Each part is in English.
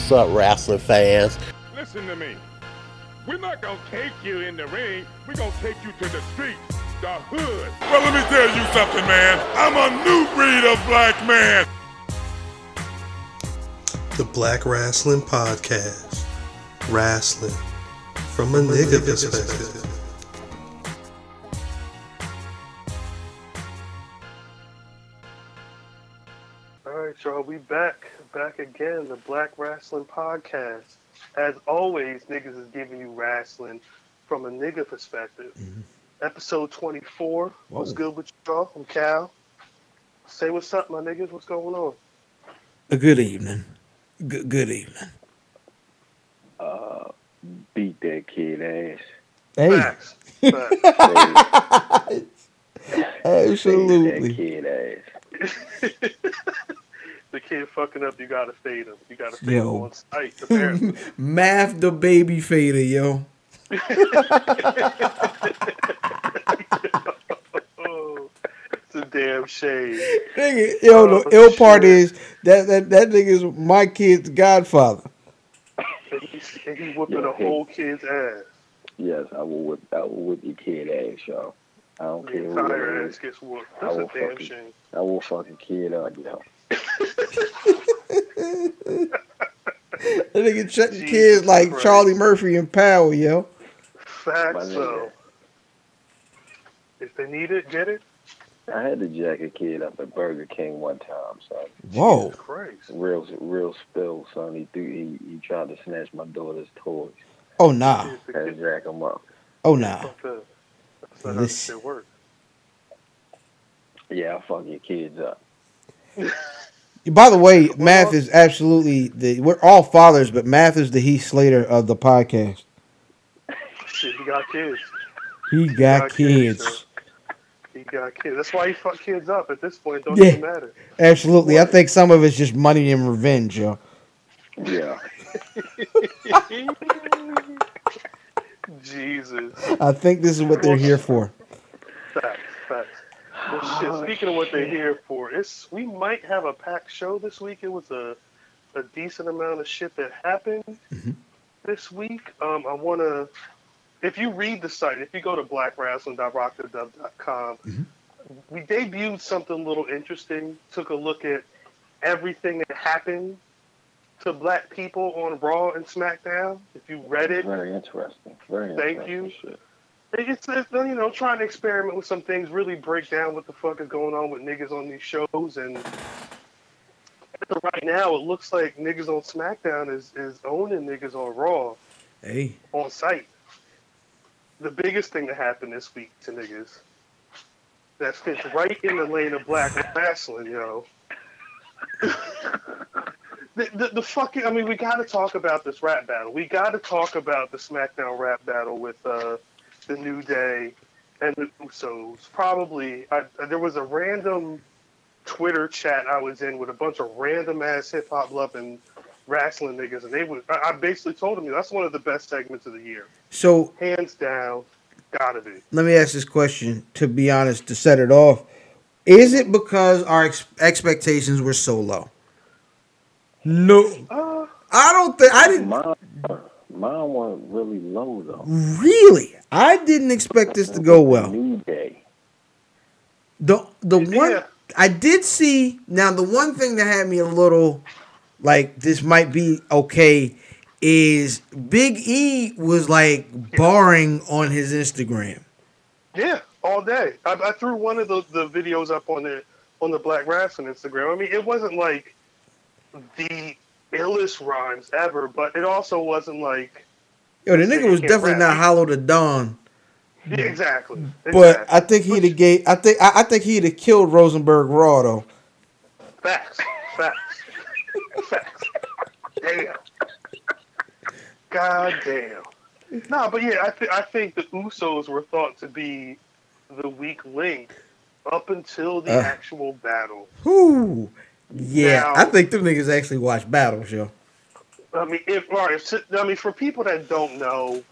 What's up, wrestling fans? Listen to me. We're not gonna take you in the ring. We're gonna take you to the streets, the hood. Well, let me tell you something, man. I'm a new breed of black man. The Black Wrestling Podcast. Wrestling from a nigga perspective. All right, y'all, we back, back again, the Black Wrestling Podcast. As always, niggas is giving you wrestling from a nigga perspective. Mm-hmm. Episode 24. What's good with y'all? I'm Cal. Say what's up, my niggas. What's going on? A good evening. Good, good evening. Uh, beat that kid ass. Hey, Facts. Facts. Beat that absolutely. kid ass. the kid fucking up, you gotta fade him. You gotta fade Yo. him on sight, apparently. Math the baby fader, yo. oh, it's a damn shame. Nigga, yo, oh, the Oh, ill part is that that that nigga is my kid's godfather. And he's, and he whooping Yeah, a whole kid's ass. Yes, I will whip. I will whip your kid ass, y'all. I don't The care who entire it ass is. gets whooped. I That's a will damn fucking- shame. I will fuck a kid up, yo. That nigga checking Jesus kids like Christ. Charlie Murphy and Powell, yo. My Facts, nigga. though. If they need it, get it. I had to jack a kid up at Burger King one time, son. Whoa. Jesus Christ. Real, real spill, son. He threw. He, he tried to snatch my daughter's toys. Oh nah. It's Had to jack him up. Oh nah. That's not how this This- shit works. Yeah, I fuck your kids up. By the way, Math is absolutely the. We're all fathers, but Math is the Heath Slater of the podcast. Shit, he got kids. He got kids, kids. He got kids. That's why he fuck kids up at this point. Don't Yeah. even matter. Absolutely. I think some of it's just money and revenge, yo. Yeah. Jesus. I think this is what they're here for. Facts, facts. Well, shit, speaking of what they're here for, it's we might have a packed show this week. It was a a decent amount of shit that happened this week. Um, I want to, if you read the site, if you go to blackwrestling.rockthedub.com, we debuted something a little interesting. Took a look at everything that happened to black people on Raw and SmackDown. If you read it, Very interesting. Very Thank interesting you. Shit. It's, it's you know trying to experiment with some things, really break down what the fuck is going on with niggas on these shows, and right now it looks like niggas on SmackDown is is owning niggas on Raw Hey. on site. The biggest thing that happened this week to niggas that fits right in the lane of black wrestling, yo. The, the, the fucking, I mean, we got to talk about this rap battle. We got to talk about the SmackDown rap battle with uh, the New Day and the Usos. Probably, I, there was a random Twitter chat I was in with a bunch of random ass hip hop loving wrestling niggas, and they was. I I basically told them that's one of the best segments of the year, So hands down. Gotta be. let me ask this question to be honest, to set it off. Is it because our ex- expectations were so low? No. Uh, I don't think I didn't Mine, mine wasn't really low though. really. I didn't expect this to go well. New Day. The the one Yeah. I did see now the one thing that had me a little like this might be okay is Big E was like barring on his Instagram. Yeah, all day. I, I threw one of the, the videos up on the on the Black Wrestling Instagram. I mean, it wasn't like the illest rhymes ever, but it also wasn't like Yo, the nigga was definitely rap. not hollow to dawn. yeah, exactly. But. I think he'd have gave I think I, I think he'd have killed Rosenberg Raw though. facts, facts, facts. Damn. God damn. No, but yeah, I, th- I think the Usos were thought to be the weak link up until the Uh. actual battle. Whoo. Yeah, Now- I think them niggas actually watch battles, yo. I mean, if, all right, if, I mean, for people that don't know,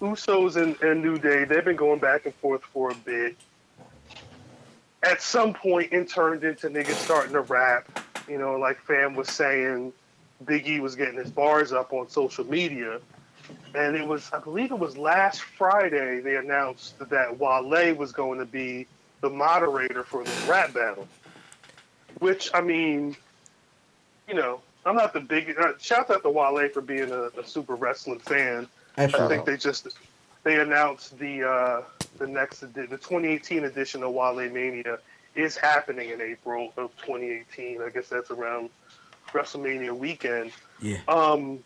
Usos and, and New Day, they've been going back and forth for a bit. At some point, it turned into niggas starting to rap. You know, like Fam was saying, Big E was getting his bars up on social media. And it was, I believe it was last Friday, they announced that Wale was going to be the moderator for the rap battle. Which, I mean, you know, I'm not the big. Uh, shout out to Wale for being a, a super wrestling fan. I think they just they announced the uh, the next the 2018 edition of Wale Mania is happening in April of 2018. I guess that's around WrestleMania weekend. Yeah. Um,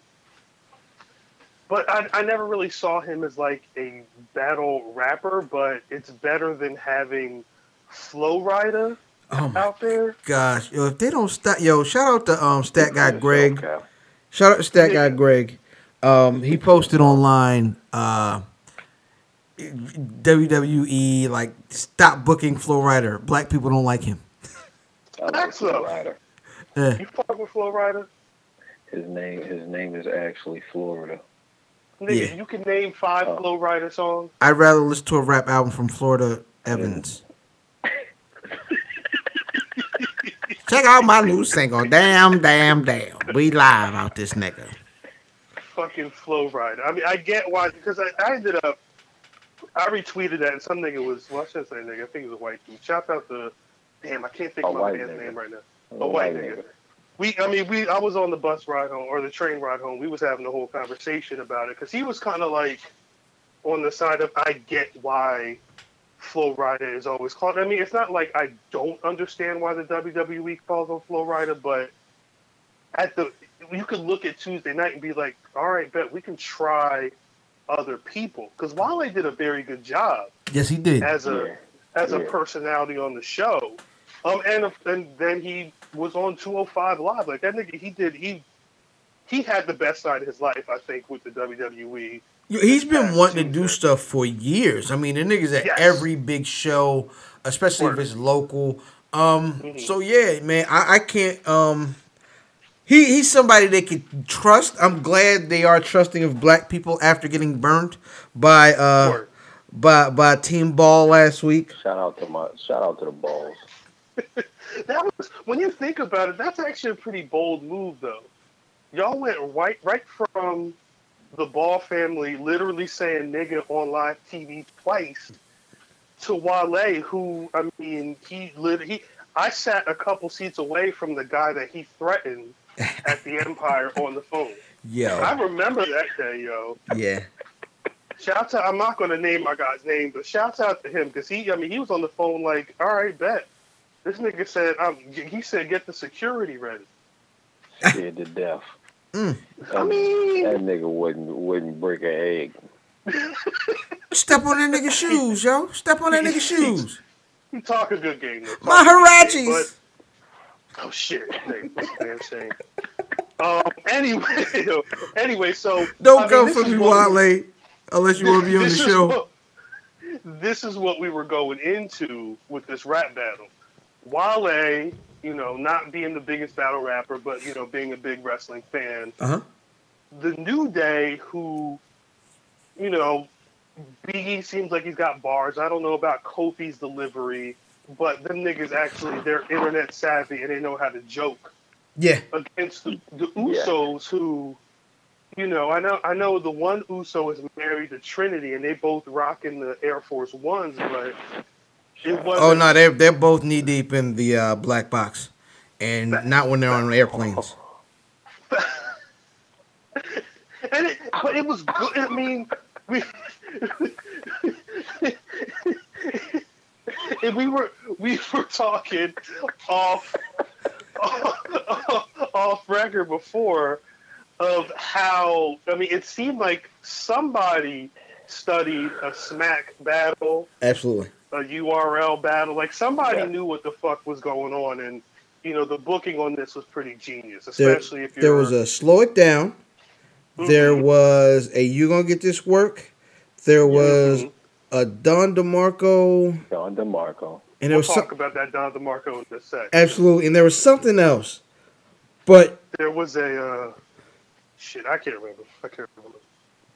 but I, I never really saw him as like a battle rapper. But it's better than having Flo Rida Oh my out there. gosh, yo, if they don't stop, yo, shout out to um stat guy Greg. okay. Shout out to stat guy Greg. Um, he posted online. Uh, WWE like stop booking Flo Rida. Black people don't like him. I like That's so. Flo Rida. Yeah. You fuck with Flo Rida? His name his name is actually Florida. Nigga, Yeah. you can name five Oh. Flo Rida songs. I'd rather listen to a rap album from Florida Evans. Check out my new single, Damn, Damn, Damn. We live out this nigga. Fucking Flo Rida. I mean, I get why, because I, I ended up, I retweeted that, and some nigga was, well, I shouldn't say nigga, I think it was a white dude. Shout out the. damn, I can't think A of my white man's nigga. name right now. A white nigga. We, I mean, we, I was on the bus ride home, or the train ride home. We was having a whole conversation about it, because he was kind of like on the side of, I get why Flo Rida is always called. I mean, it's not like I don't understand why the WWE calls on Flo Rida, but at the you could look at Tuesday night and be like, all right, bet we can try other people because Wale did a very good job Yes, he did. as a as a personality on the show. Um, and and then he was on 205 Live. Like that nigga, he did he he had the best side of his life, I think, with the. WWE. Yo, He's been wanting to do Tuesday. stuff for years. I mean, the nigga's at Yes. every big show, especially Word. if it's local. Um, Mhm. so yeah, man, I, I can't. Um, he he's somebody they can trust. I'm glad they are trusting of black people after getting burned by uh Word. by by Team Ball last week. Shout out to my shout out to the balls. That was when you think about it, that's actually a pretty bold move, though. Y'all went right right from the Ball family literally saying "nigga" on live TV twice to Wale, who I mean, he literally, he. I sat a couple seats away from the guy that he threatened at the Empire on the phone. Yeah, I remember that day, yo. yeah, Shouts out! I'm not going to name my guy's name, but shouts out to him because he. I mean, he was on the phone like, "All right, bet." This nigga said, um, he said, "Get the security ready." Scared to death. Mm. I mean, That nigga wouldn't wouldn't break an egg. step on that nigga's shoes, yo. Step on that nigga's shoes. You talk a good game. though. My Talk a good game, Harachis. Oh shit! Hey, man, shame. Um. Anyway, anyway, so Don't I mean, go this for me, what Wale, unless you want to be on the show. what- this is what we were going into with this rap battle. Wale, you know, not being the biggest battle rapper, but you know, being a big wrestling fan. Uh huh. The New Day, who, you know, Biggie seems like he's got bars. I don't know about Kofi's delivery, but them niggas actually they're internet savvy and they know how to joke Yeah. against the, the Yeah. Usos who you know, I know I know the one Uso is married to Trinity and they both rocking the Air Force Ones, but it wasn't Oh no, they're they're both knee deep in the uh, black box, and not when they're on airplanes. and it, but it was good. I mean, we we were we were talking off off record before of how I mean it seemed like somebody studied a smack battle, Absolutely. A URL battle, like somebody Yeah. knew what the fuck was going on and you know the booking on this was pretty genius, There, especially if you're there was a slow it down. There Mhm. was a you gonna get this work. There was Mhm. a Don DeMarco, Don DeMarco. and there We'll was talk some, about that Don DeMarco in a sec. absolutely, and there was something else. But There was a uh, shit. I can't remember. I can't remember.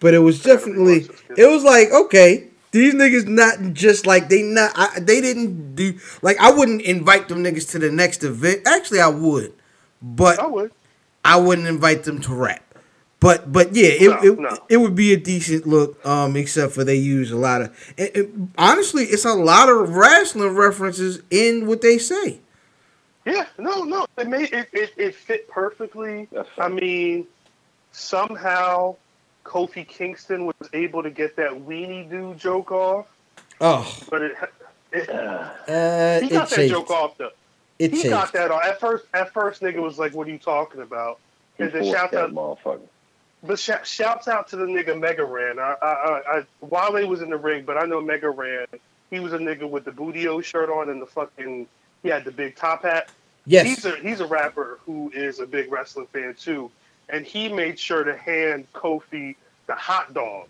but it was definitely rewatch this kid. it was like okay these niggas not just like they not I, they didn't do like I wouldn't invite them niggas to the next event actually I would but I would. I wouldn't invite them to rap. But but yeah, it, No, it, no. it would be a decent look. Um, except for they use a lot of. It, it- honestly, it's a lot of wrestling references in what they say. Yeah, no, no. It made it, it, it fit perfectly. I mean, somehow Kofi Kingston was able to get that weenie dude joke off, Oh, but it, it uh, he it got that changed. joke off though. It He changed. got that off. At first, at first, nigga was like, "What are you talking about?" He And then forced shouts out, motherfucker. but sh- shouts out to the nigga Mega Ran. I, I, I, I, Wale was in the ring, but I know Mega Ran. He was a nigga with the Bootio shirt on and the fucking. He had the big top hat. Yes. He's a he's a rapper who is a big wrestling fan too, and he made sure to hand Kofi the hot dog,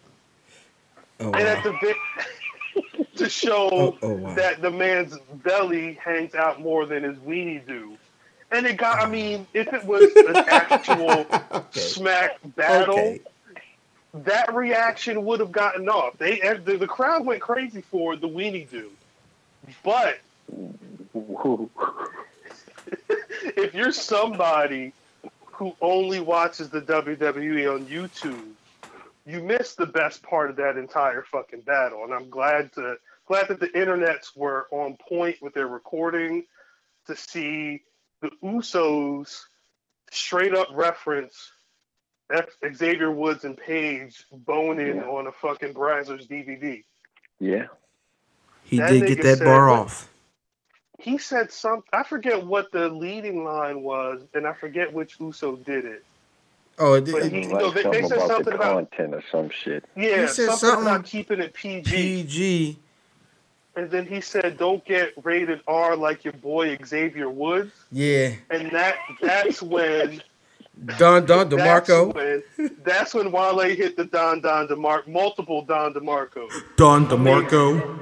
oh, and at the bit to show Oh, oh, wow. that the man's belly hangs out more than his weenie do. And it got, I oh. mean, if it was an actual smack battle, Okay. that reaction would have gotten off. They the, the crowd went crazy for the weenie do. But if you're somebody who only watches the WWE on YouTube, you missed the best part of that entire fucking battle. And I'm glad to glad that the internets were on point with their recording to see the Usos straight up reference F- Xavier Woods and Paige boning Yeah. on a fucking Brazzers DVD. Yeah. he that did get that said bar what- off. He said something. I forget what the leading line was, and I forget which Uso did it. Oh, it, But he- Like no, they- they something said about something the about- content or some shit. Yeah, He said something, something- about keeping it PG. PG. And then he said, "Don't get rated R like your boy Xavier Woods." Yeah. And that that's when Don Don that's DeMarco. when that's when Wale hit the Don Don DeMarco, multiple Don DeMarco. Don DeMarco.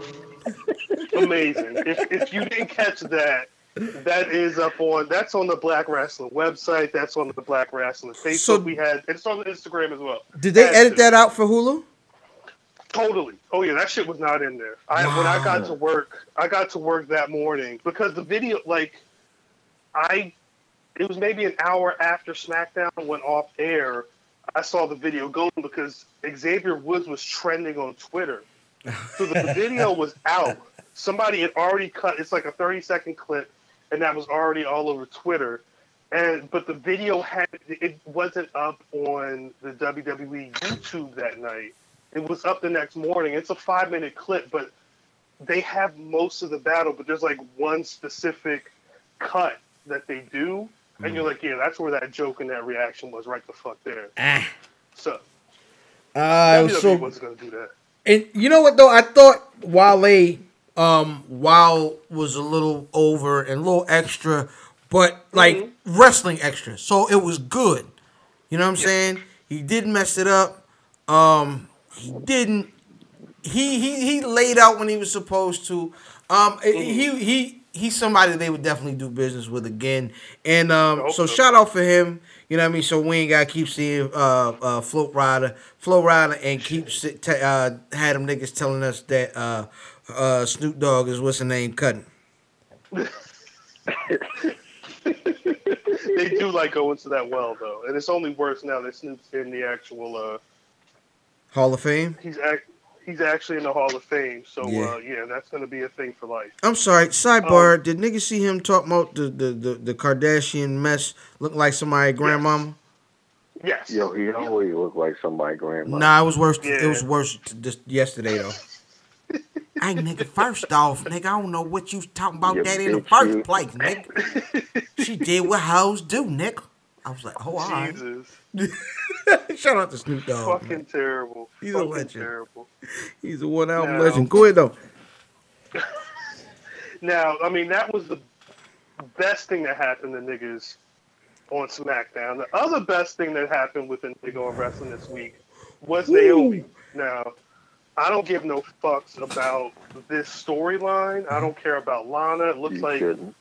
Amazing. if if you didn't catch that, that is up on that's on the Black Wrestling website. That's on the Black Wrestling Facebook. So- we had it's on Instagram as well. Did they edit to. that out for Hulu? Totally. Oh yeah, that shit was not in there. I when I got to work, I got to work that morning because the video, like, I, it was maybe an hour after SmackDown went off air. I saw the video going because Xavier Woods was trending on Twitter, so the video was out. Somebody had already cut. It's like a thirty second clip, and that was already all over Twitter. And but the video had it wasn't up on the WWE YouTube that night. It was up the next morning. It's a five minute clip, but they have most of the battle, but there's like one specific cut that they do. And you're like, yeah, that's where that joke and that reaction was right the fuck there. Ah. So, Uh, WWE so wasn't going to do that. And you know what though? I thought Wale, um, Wow was a little over and a little extra, but like Mm-hmm. wrestling extra. So it was good. You know what I'm saying? He didn't mess it up. Um, he didn't. He he he laid out when he was supposed to. Um, Mm-hmm. he he he's somebody they would definitely do business with again. And um, so. shout out for him. You know what I mean? So we ain't gotta keep seeing uh uh float rider, float rider, and keep t- uh had them niggas telling us that uh uh Snoop Dogg is what's the name cutting. They do like going to that well, though. And it's only worse now that Snoop's in the actual, uh, Hall of Fame. he's act- he's actually in the Hall of Fame. So, Yeah. uh, yeah, that's going to be a thing for life. I'm sorry. Sidebar. did niggas see him talk about the the the, the Kardashian mess? Look like somebody grandmama. Yes. Yo, he always look like somebody grandma. Nah, it was worse. It was worse just yesterday though. hey nigga, first off, nigga, I don't know what you was talking about You that in the first you. place, nigga. she did what hoes do, nigga. I was like, oh, all right. Jesus. Shout out to Snoop Dogg. Fucking man. terrible. He's a legend. terrible. He's a one album legend. Go ahead though. Now, I mean, that was the best thing that happened to niggas on SmackDown. The other best thing that happened with the nigga on wrestling this week was Naomi. Now, I don't give no fucks about this storyline. I don't care about Lana. It looks you like shouldn't.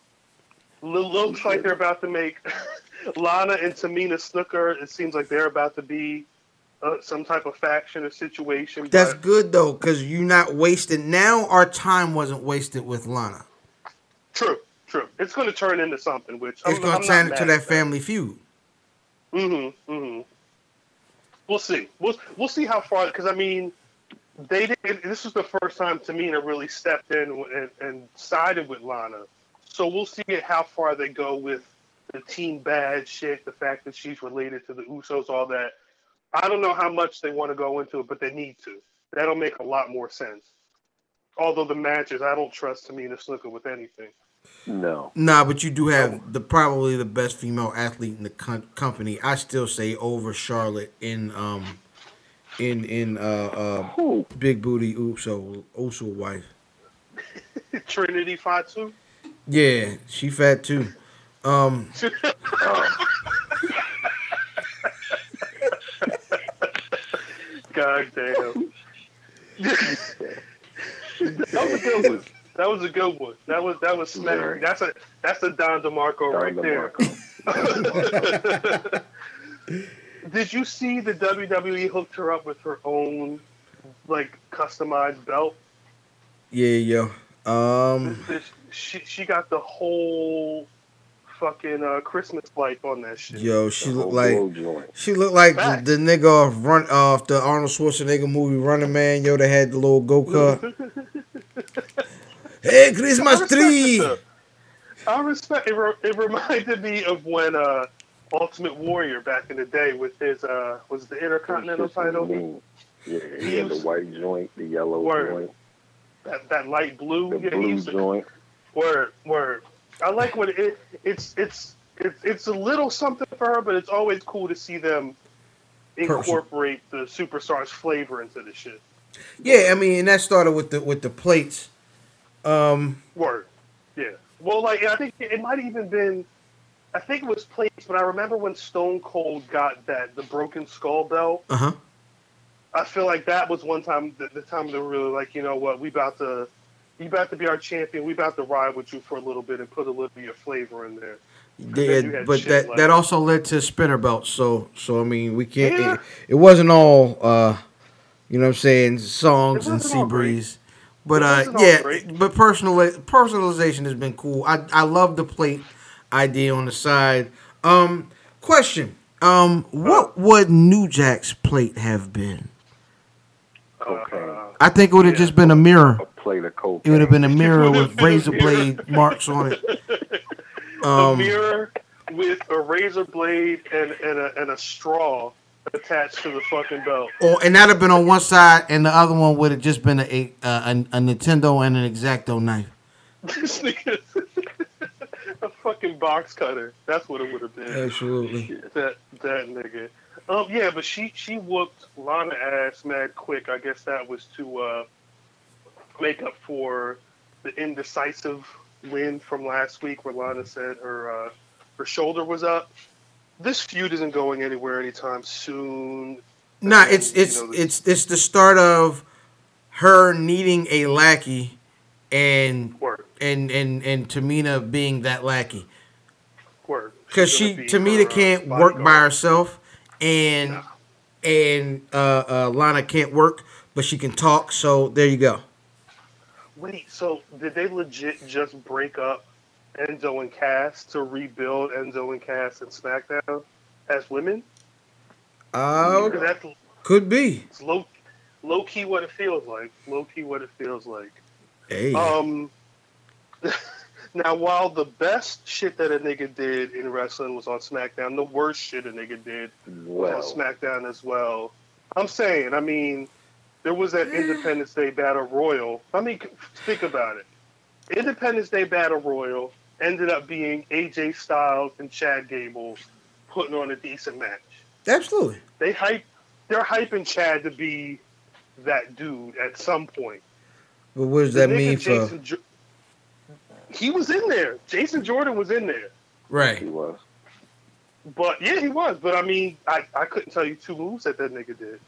Lo- looks like they're about to make Lana and Tamina Snuka. It seems like they're about to be uh, some type of faction or situation. That's but good though, cause you're not wasted. Now our time wasn't wasted with Lana. true, true. It's going to turn into something, which It's gonna turn into that family feud. Mm-hmm. Mm-hmm. We'll see. We'll we'll see how far. Because I mean, they did. This was the first time Tamina really stepped in and, and sided with Lana. So we'll see how far they go with the team bad shit, the fact that she's related to the Usos, all that. I don't know how much they want to go into it, but they need to. That'll make a lot more sense. Although the matches, I don't trust Tamina Snuka with anything. No. Nah, but you do have the probably the best female athlete in the com- company. I still say over Charlotte in um in in uh uh Who? big booty Uso Uso wife. Trinity Fatu. Yeah, she fat too. Um, God damn. that was a good one. That was a good one. That was that was smack. That's a that's a Don DeMarco Don right there. Did you see the WWE hooked her up with her own like customized belt? yeah, yo. Um, This- she she got the whole fucking uh, Christmas light on that shit. yo, she The looked like she looked like the, the nigga off run off the Arnold Schwarzenegger movie Running Man. Yo, they had the little go kart. hey, Christmas tree. I respect. It, re- it reminded me of when uh, Ultimate Warrior back in the day with his uh, was it the Intercontinental title mean. Yeah, He he had the white joint, the yellow Word. joint, that, that light blue. the yeah, he blue used to, joint. Word word. I like what it it's it's it's it's a little something for her, but it's always cool to see them incorporate the superstars flavor into the shit. Yeah, I mean, and that started with the with the plates. Um, Word. Yeah. Well, like I think it might have even been. I think it was plates, but I remember when Stone Cold got that the broken skull belt. uh huh. I feel like that was one time the, the time they were really like, you know what, we about to, you about to be our champion. We about to ride with you for a little bit and put a little bit of flavor in there. Yeah, but that like- that also led to spinner belts. So so I mean, we can't. Yeah. It, it wasn't all. uh You know what I'm saying? Songs and sea breeze. But uh, yeah, but personal personalization has been cool. I I love the plate idea on the side. Um, question. Um, what would New Jack's plate have been? Cocaine. Uh, I think it would have Yeah. just been a mirror. A plate of cocaine. It would have been a mirror with razor blade marks on it. a Um, mirror with a razor blade and, and, a, and a straw attached to the fucking belt. Or and that'd have been on one side, and the other one would have just been a a, a, a Nintendo and an Exacto knife. A fucking box cutter. That's what it would have been. Absolutely. That that nigga. Um, yeah, but she she whooped Lana ass mad quick. I guess that was to uh, make up for the indecisive win from last week, where Lana said her uh, her shoulder was up. This feud isn't going anywhere anytime soon. Nah, it's it's You know, it's it's the start of her needing a lackey, and Word, and and and Tamina being that lackey. word. Because she be Tamina her, uh, can't work by herself, and No. and uh, uh, Lana can't work, but she can talk. So there you go. Wait, so did they legit just break up Enzo and Cass to rebuild Enzo and Cass and SmackDown as women? Uh, Because could be. it's low, low key what it feels like. Low key what it feels like. Hey, Um, now while the best shit that a nigga did in wrestling was on SmackDown, the worst shit a nigga did was on SmackDown as well. I'm saying, I mean, there was that Independence Day Battle Royal. I mean, think about it. Independence Day Battle Royal ended up being AJ Styles and Chad Gable putting on a decent match. absolutely. They hype, they're hyping Chad to be that dude at some point. But what does The that nigga mean for? Jason Jo- he was in there. Jason Jordan was in there. Right. He was. But yeah, he was. But I mean, I, I couldn't tell you two moves that that nigga did.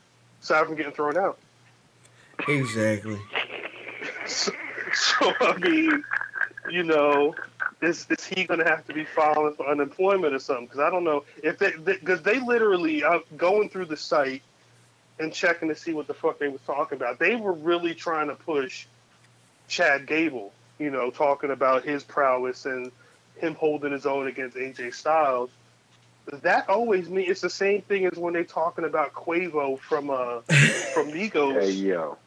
Aside from getting thrown out. Exactly. So, so I mean, you know, is is he gonna have to be filing for unemployment or something? Because I don't know if they because they, literally uh, going through the site and checking to see what the fuck they was talking about. They were really trying to push Chad Gable, you know, talking about his prowess and him holding his own against AJ Styles. that always means it's the same thing as when they're talking about Quavo from uh from Migos Hey yo.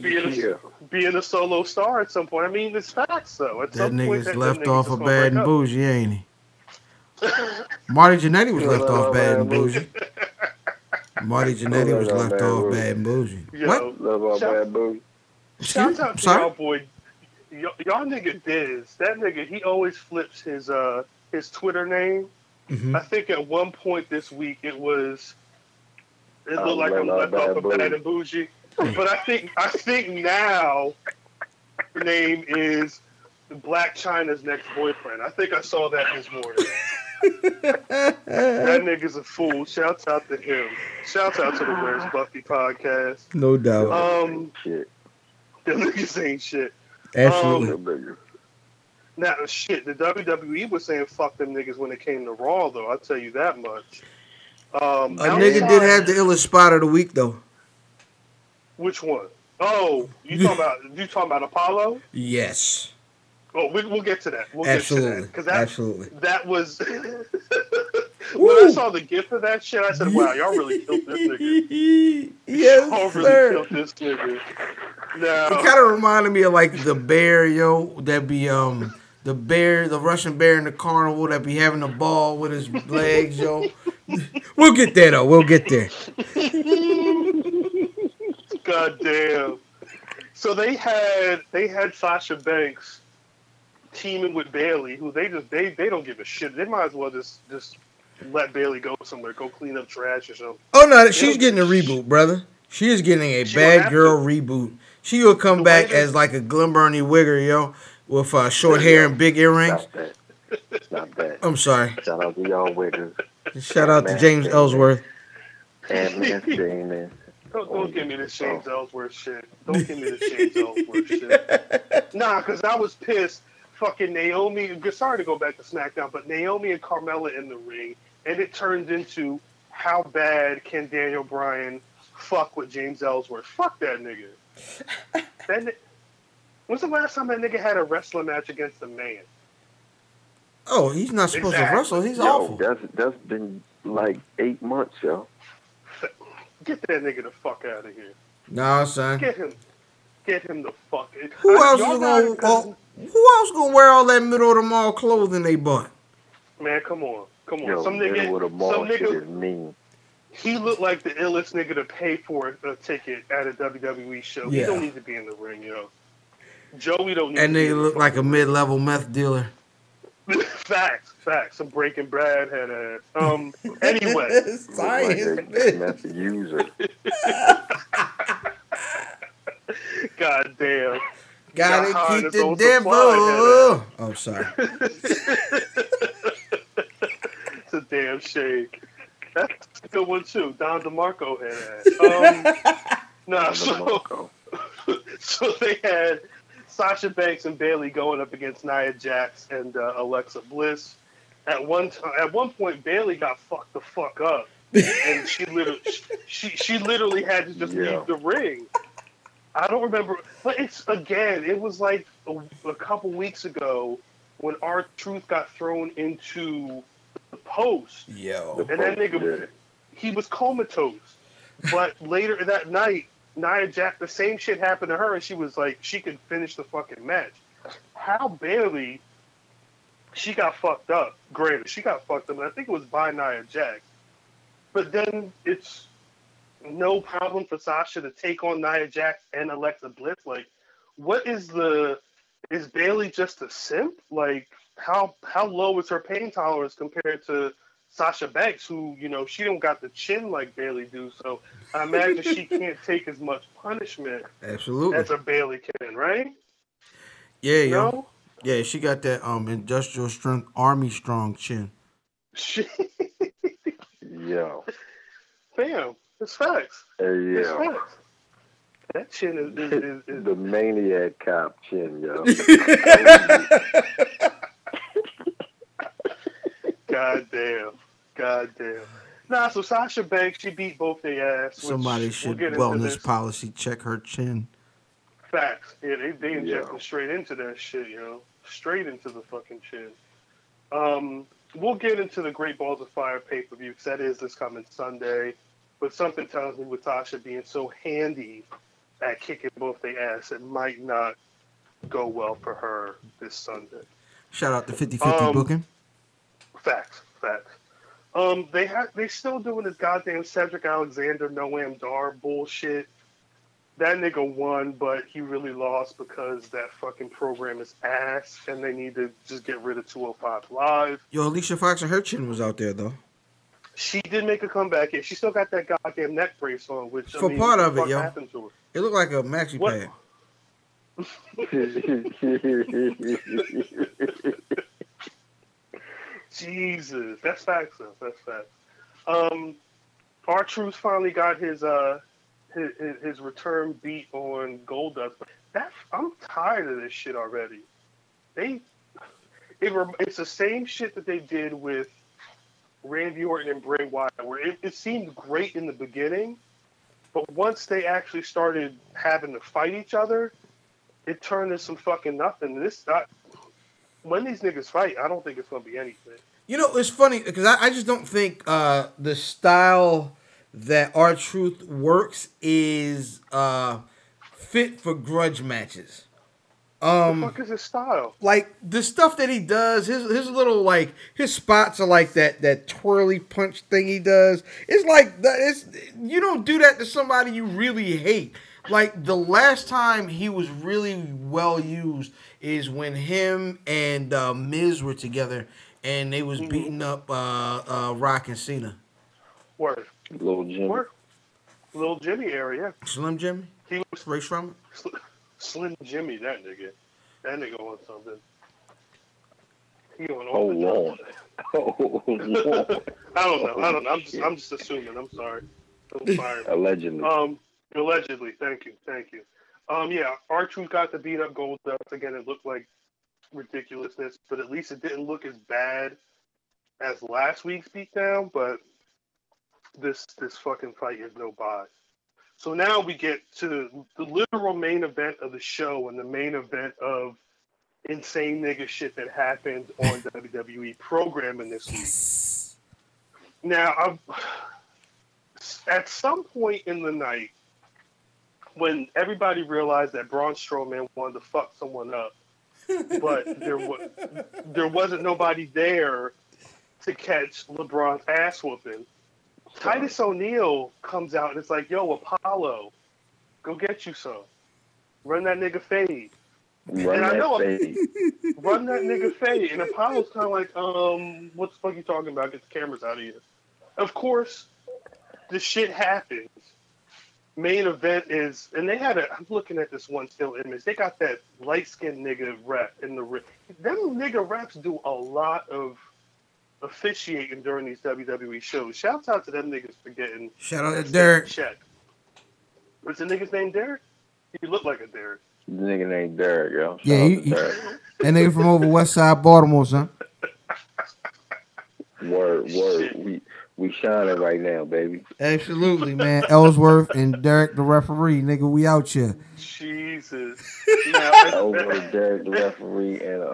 Being, a, yeah. being a solo star at some point. I mean, it's facts though. At That some point, nigga's that, left them off niggas of Bad and break Bougie, ain't he? Marty Jannetty was left off love Bad Bad and Bougie. Marty Jannetty was left off Bougie. Bad and Bougie. up. Yo, What? Love all Shout- bad boo. Shout out to y'all boy, y- y'all nigga Diz. That nigga, he always flips his uh his Twitter name. Mhm. I think at one point this week it was. It looked like I'm left off of bad and bougie, but I think I think now her name is Blac Chyna's next boyfriend. I think I saw that this morning. that nigga's a fool. Shouts out to him. Shouts out to the Where's Buffy podcast. No doubt. Um, Shit. the niggas ain't shit. Absolutely. Little bigger. Now, shit, the WWE was saying fuck them niggas when it came to Raw, though. I'll tell you that much. Um, A nigga did have the illest spot of the week though. Which one? Oh, you talking about you talking about Apollo? Yes. Well, we, we'll get to that. We'll Absolutely. get to that because that Absolutely. that was when Woo. I saw the gift of that shit. I said, "Wow, y'all really killed this nigga. yes, Y'all really sir. killed this nigga." It kind of reminded me of like the bear, yo, that be um the bear, the Russian bear in the carnival that be having a ball with his legs, yo. We'll get there though. We'll get there. God damn. So they had they had Sasha Banks teaming with Bayley, who they just they they don't give a shit. They might as well just just let Bayley go somewhere, go clean up trash or something. Oh no, she's getting a reboot, brother. She is getting a She gonna bad have girl reboot. She will come The back way as like a Glen Burnie wigger, yo, with uh, short hair and big earrings. Stop that. Stop that. I'm sorry. Shout out to y'all wiggers. Shout out to James Ellsworth. And Miss Damon. Don't, don't give me this James Ellsworth shit. Don't give me this James Ellsworth shit. Nah, because I was pissed. Fucking Naomi. Sorry to go back to SmackDown, but Naomi and Carmella in the ring, and it turned into how bad can Daniel Bryan fuck with James Ellsworth? Fuck that nigga. that ni- When's the last time that nigga had a wrestling match against a man? Oh, he's not supposed to wrestle. He's Yo, awful. that's that's been like eight months, yo. Get that nigga the fuck out of here. Nah, son. Get him. Get him the fuck. Who I- else y'all is gonna? guys- who else gonna wear all that middle of the mall clothing they bought? Man, come on, come on. Yo, some middle nigga, of the mall some shit nigga, is mean. he looked like the illest nigga to pay for a ticket at a WWE show. He don't need to be in the ring, yo. Joey don't need. That to be nigga in the look like a mid-level meth dealer. Ring. facts, facts. Some Breaking Brad had ass. Um. Anyway, Look like a meth user. goddamn. Gotta Got keep the devil. supply, Oh, sorry. It's a damn shame. That's a good one too. Don DeMarco had ass. Um. nah, so. Marco. so they had Sasha Banks and Bayley going up against Nia Jax and uh, Alexa Bliss. At one time, at one point, Bayley got fucked the fuck up, and she literally, she she literally had to just Yeah. leave the ring. I don't remember, but it's again, it was like a, a couple weeks ago when our truth got thrown into the post, Yo. and that nigga, Yeah. he was comatose. But later that night, Nia Jax, the same shit happened to her, and she was like, she could finish the fucking match. How Bayley, she got fucked up. Granted, she got fucked up, and I think it was by Nia Jax. But then it's no problem for Sasha to take on Nia Jax and Alexa Bliss. Like, what is the? Is Bayley just a simp? Like, how how low is her pain tolerance compared to Sasha Banks, who you know she don't got the chin like Bayley do? So I imagine she can't take as much punishment Absolutely. as a Bayley can, right? Yeah, yo. No, Yeah, she got that um industrial strength army strong chin. she, Yo. damn, it's facts. Hey, It's yo. facts. That chin is, is, is, is The maniac cop chin, yo. God damn. God damn. Nah, so Sasha Banks, she beat both their ass. which Somebody we'll should get into wellness this. policy check her chin. Facts. Yeah, they, they injected Yeah. straight into that shit, you know. Straight into the fucking chin. Um, we'll get into the Great Balls of Fire pay per view because that is this coming Sunday. But something tells me with Tasha being so handy at kicking both their ass, it might not go well for her this Sunday. Shout out to 50-50 Um, booking. Facts, facts. Um, they have they still doing this goddamn Cedric Alexander Noam Dar bullshit. That nigga won, but he really lost because that fucking program is ass, and they need to just get rid of 205 Live. Yo, Alicia Fox and her chin was out there though. She did make a comeback. Yeah, she still got that goddamn neck brace on, which I For mean, part of it, yo. happened to her? It looked like a maxi What? pad. Jesus, that's facts though. That's facts. Um, R-Truth finally got his uh his, his- return beat on Goldust. That I'm tired of this shit already. They it, it's the same shit that they did with Randy Orton and Bray Wyatt, where it, it seemed great in the beginning, but once they actually started having to fight each other, it turned into some fucking nothing. This I, when these niggas fight, I don't think it's gonna be anything. You know, it's funny because I, I just don't think uh, the style that R-Truth works is uh, fit for grudge matches. Um, the fuck is his style? like the stuff that he does, his his little like his spots are like that that twirly punch thing he does. It's like that. It's you don't do that to somebody you really hate. Like the last time he was really well used is when him and uh, Miz were together and they was beating up uh, uh, Rock and Cena. Word, Little Jimmy. word. Little Jimmy area. Slim Jimmy, He was Ray Strummer. Sl- Slim Jimmy. That nigga. That nigga on something. He on Oh all the Lord. Oh Lord. I don't know. I don't know. I'm just I'm just assuming. I'm sorry. I'm sorry. Allegedly. Um, allegedly. Thank you. Thank you. Um, yeah, R-Truth got to beat up Goldust again. It looked like ridiculousness, but at least it didn't look as bad as last week's beatdown. But this this fucking fight is no buy. So now we get to the, the literal main event of the show and the main event of insane nigga shit that happened on WWE programming this week. Now, I'm, at some point in the night, when everybody realized that Braun Strowman wanted to fuck someone up, but there was there wasn't nobody there to catch LeBron's ass whooping. Titus O'Neil comes out and it's like, "Yo, Apollo, go get you some. Run that nigga fade. Run and I that know- fade. Run that nigga fade." And Apollo's kind of like, "Um, what the fuck you talking about? Get the cameras out of here." Of course, the shit happens. Main event is, and they had a. I'm looking at this one still image. They got that light skinned nigga rep in the ring. Them nigga reps do a lot of officiating during these WWE shows. Shouts out to them niggas for getting Shout out to shit Derek. checked. What's the nigga's name? Derek. He looked like a Derek. The nigga named Derek, yo. Shout Yeah, out he- to he- Derek. That nigga from over West Side Baltimore, son. Word, word. Shit. We we shining right now, baby. Absolutely, man. Ellsworth and Derek, the referee, nigga, we out here. Jesus. Now, Over Derek, the referee, and uh,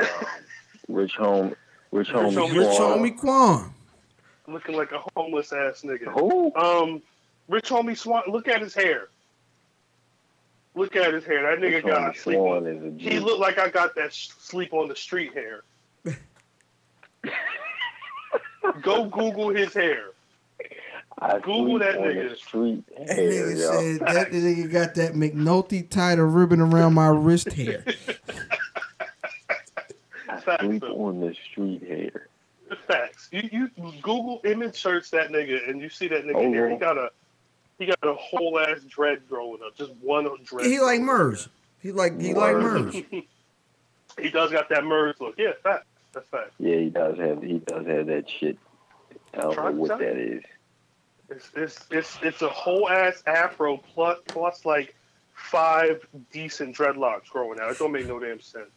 Rich Home, Rich Homie. Homie Rich homie Quan. looking like a homeless ass nigga. Who? Um, Rich Homie Swan. Look at his hair. Look at his hair. That nigga Rich got Homie sleep. Swan On, is a he G. looked like I got that sh- sleep on the street hair. Go Google his hair. I Google that nigga. The street That nigga yo. said that nigga got that McNulty tied a ribbon around my wrist hair. I sleep though. on the street hair. Facts. You you Google image search that nigga and you see that nigga Oh, hair. He got a he got a whole ass dread growing up. Just one dread. He like growing up. Mers. He like he like Word. Mers. He does got that Mers look. Yeah, facts. That's fact. Yeah, he does have he does have that shit. I don't Try know what that is. It's it's it's it's a whole ass afro plus plus like five decent dreadlocks growing out. It don't make no damn sense.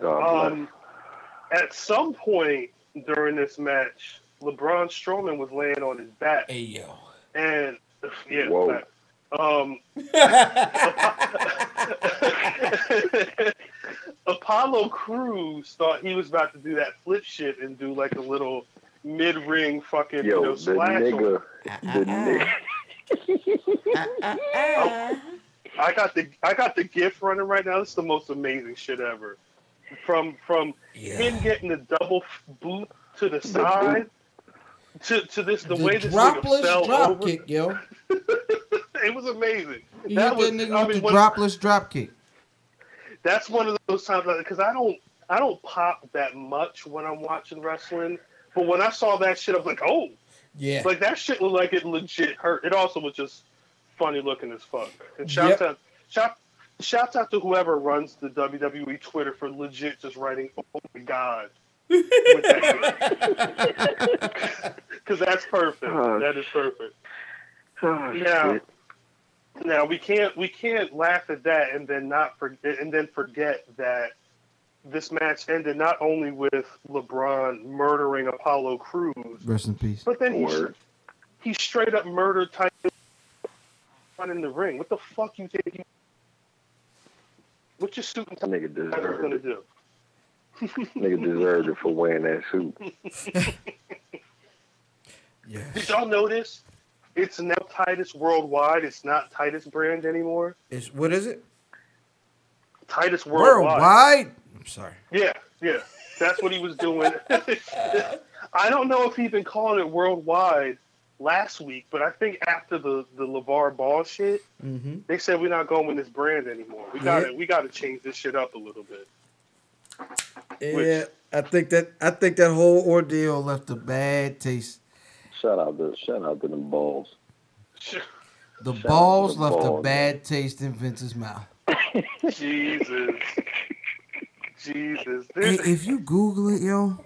God Um, at some point during this match, LeBron Strowman was laying on his back, Hey yo. and yeah, Whoa. fact. um, Apollo Crews thought he was about to do that flip shit and do like a little mid ring fucking Yo, you know the splash. nigga, on- the nigga. Oh, I got the I got the gift running right now. This is the most amazing shit ever. From from him getting the double boot to the side to to this the, The, way this dropless fell drop over. kick, yo. it was amazing. You That was that nigga I with mean the when- dropless drop kick. that's one of those times because I don't I don't pop that much when I'm watching wrestling. But when I saw that shit, I was like, oh, Yeah. like that shit looked like it legit hurt. It also was just funny looking as fuck. And shout Yep. out, shout, shouts out to whoever runs the WWE Twitter for legit just writing, oh my god, with that because that's perfect. Oh, that is perfect. Oh, Now, shit. now we can't we can't laugh at that and then not forget and then forget that this match ended not only with LeBron murdering Apollo Crews, Rest in peace. but then he Word. he straight up murdered Tyson in the ring. What the fuck you think? You, what your suit and tie Nigga was deserved gonna it. do? Nigga deserved it for wearing that suit. Yeah. Did y'all notice? It's now Titus Worldwide. It's not Titus Brand anymore. It's what is it? Titus Worldwide. Worldwide. I'm sorry. Yeah, yeah. That's what he was doing. I don't know if he'd been calling it worldwide last week, but I think after the the LaVar Ball shit, Mm-hmm. they said we're not going with this brand anymore. We got to we got to change this shit up a little bit. Yeah, I think that I think that whole ordeal left a bad taste. Shout out to shout out to them balls. The Shout balls to left a balls, bad taste in Vince's mouth. Jesus, Jesus. Hey, if you Google it, yo,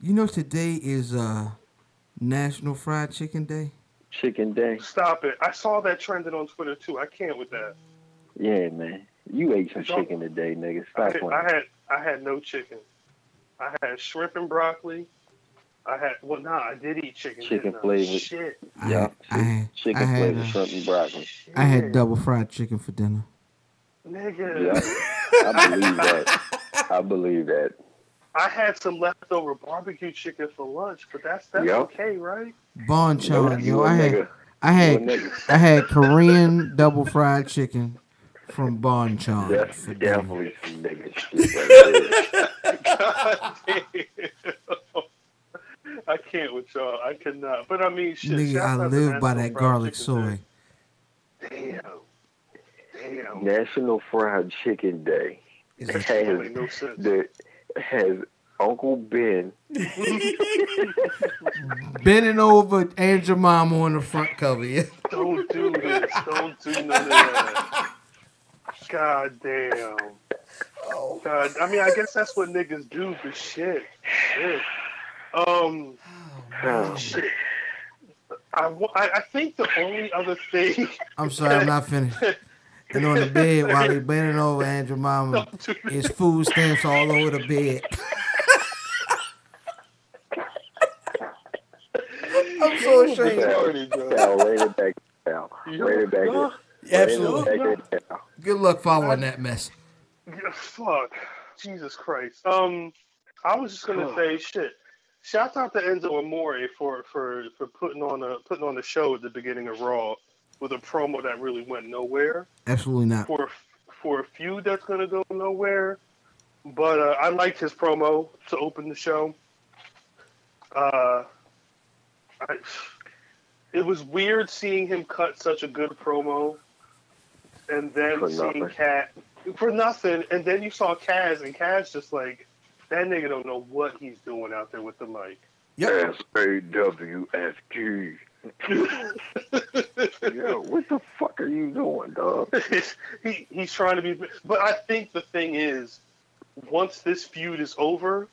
you know today is uh National Fried Chicken Day. Chicken day. Stop it! I saw that trending on Twitter too. I can't with that. Yeah, man. You ate some chicken today, nigga. I Stop had, playing. I had I had no chicken. I had shrimp and broccoli. I had well, nah, I did eat chicken. Chicken didn't flavored. Shit. Yeah. had, I had, Chicken I had, flavored uh, shrimp and broccoli. I had double fried chicken for dinner. Nigga. Yeah. I believe that. I believe that. I had some leftover barbecue chicken for lunch, but that's that's Yep. okay, right? Bonchon, You yo, a I had nigga. I had. I had Korean double fried chicken from Bonchon That's definitely some nigga shit right there. God damn. I can't with y'all. I cannot. But I mean, shit. Nigga, I live by that garlic soy. Day. Damn. Damn. National Fried Chicken Day. Is That it- shit don't make no sense. The has Uncle Ben bending over and your mama on the front cover. Yeah. Don't do this. Don't do none of that. God damn. God, I mean, I guess that's what niggas do, but shit. Shit. Um, Oh, shit. I, I I think the only other thing. I'm sorry, I'm not finished. And on the bed while he bending over Andrew mama, Don't his food stamps all over the bed. I'm so ashamed. Sal, Sal, rein it back down. Rein it back in. Huh? Absolutely. Rein it back in. Good luck following that mess. Yeah, fuck. Jesus Christ. Um, I was just gonna say shit. Shout out to Enzo Amore for for for putting on a putting on the show at the beginning of Raw with a promo that really went nowhere Absolutely not. for for a feud that's gonna go nowhere. But uh, I liked his promo to open the show. Uh, I, it was weird seeing him cut such a good promo, and then For seeing nothing. Cat for nothing, and then you saw Cass, and Cass just like that nigga don't know what he's doing out there with the mic. Yep. S-A-W-S-G. Yo, what the fuck are you doing, dog? he he's trying to be, but I think the thing is, once this feud is over,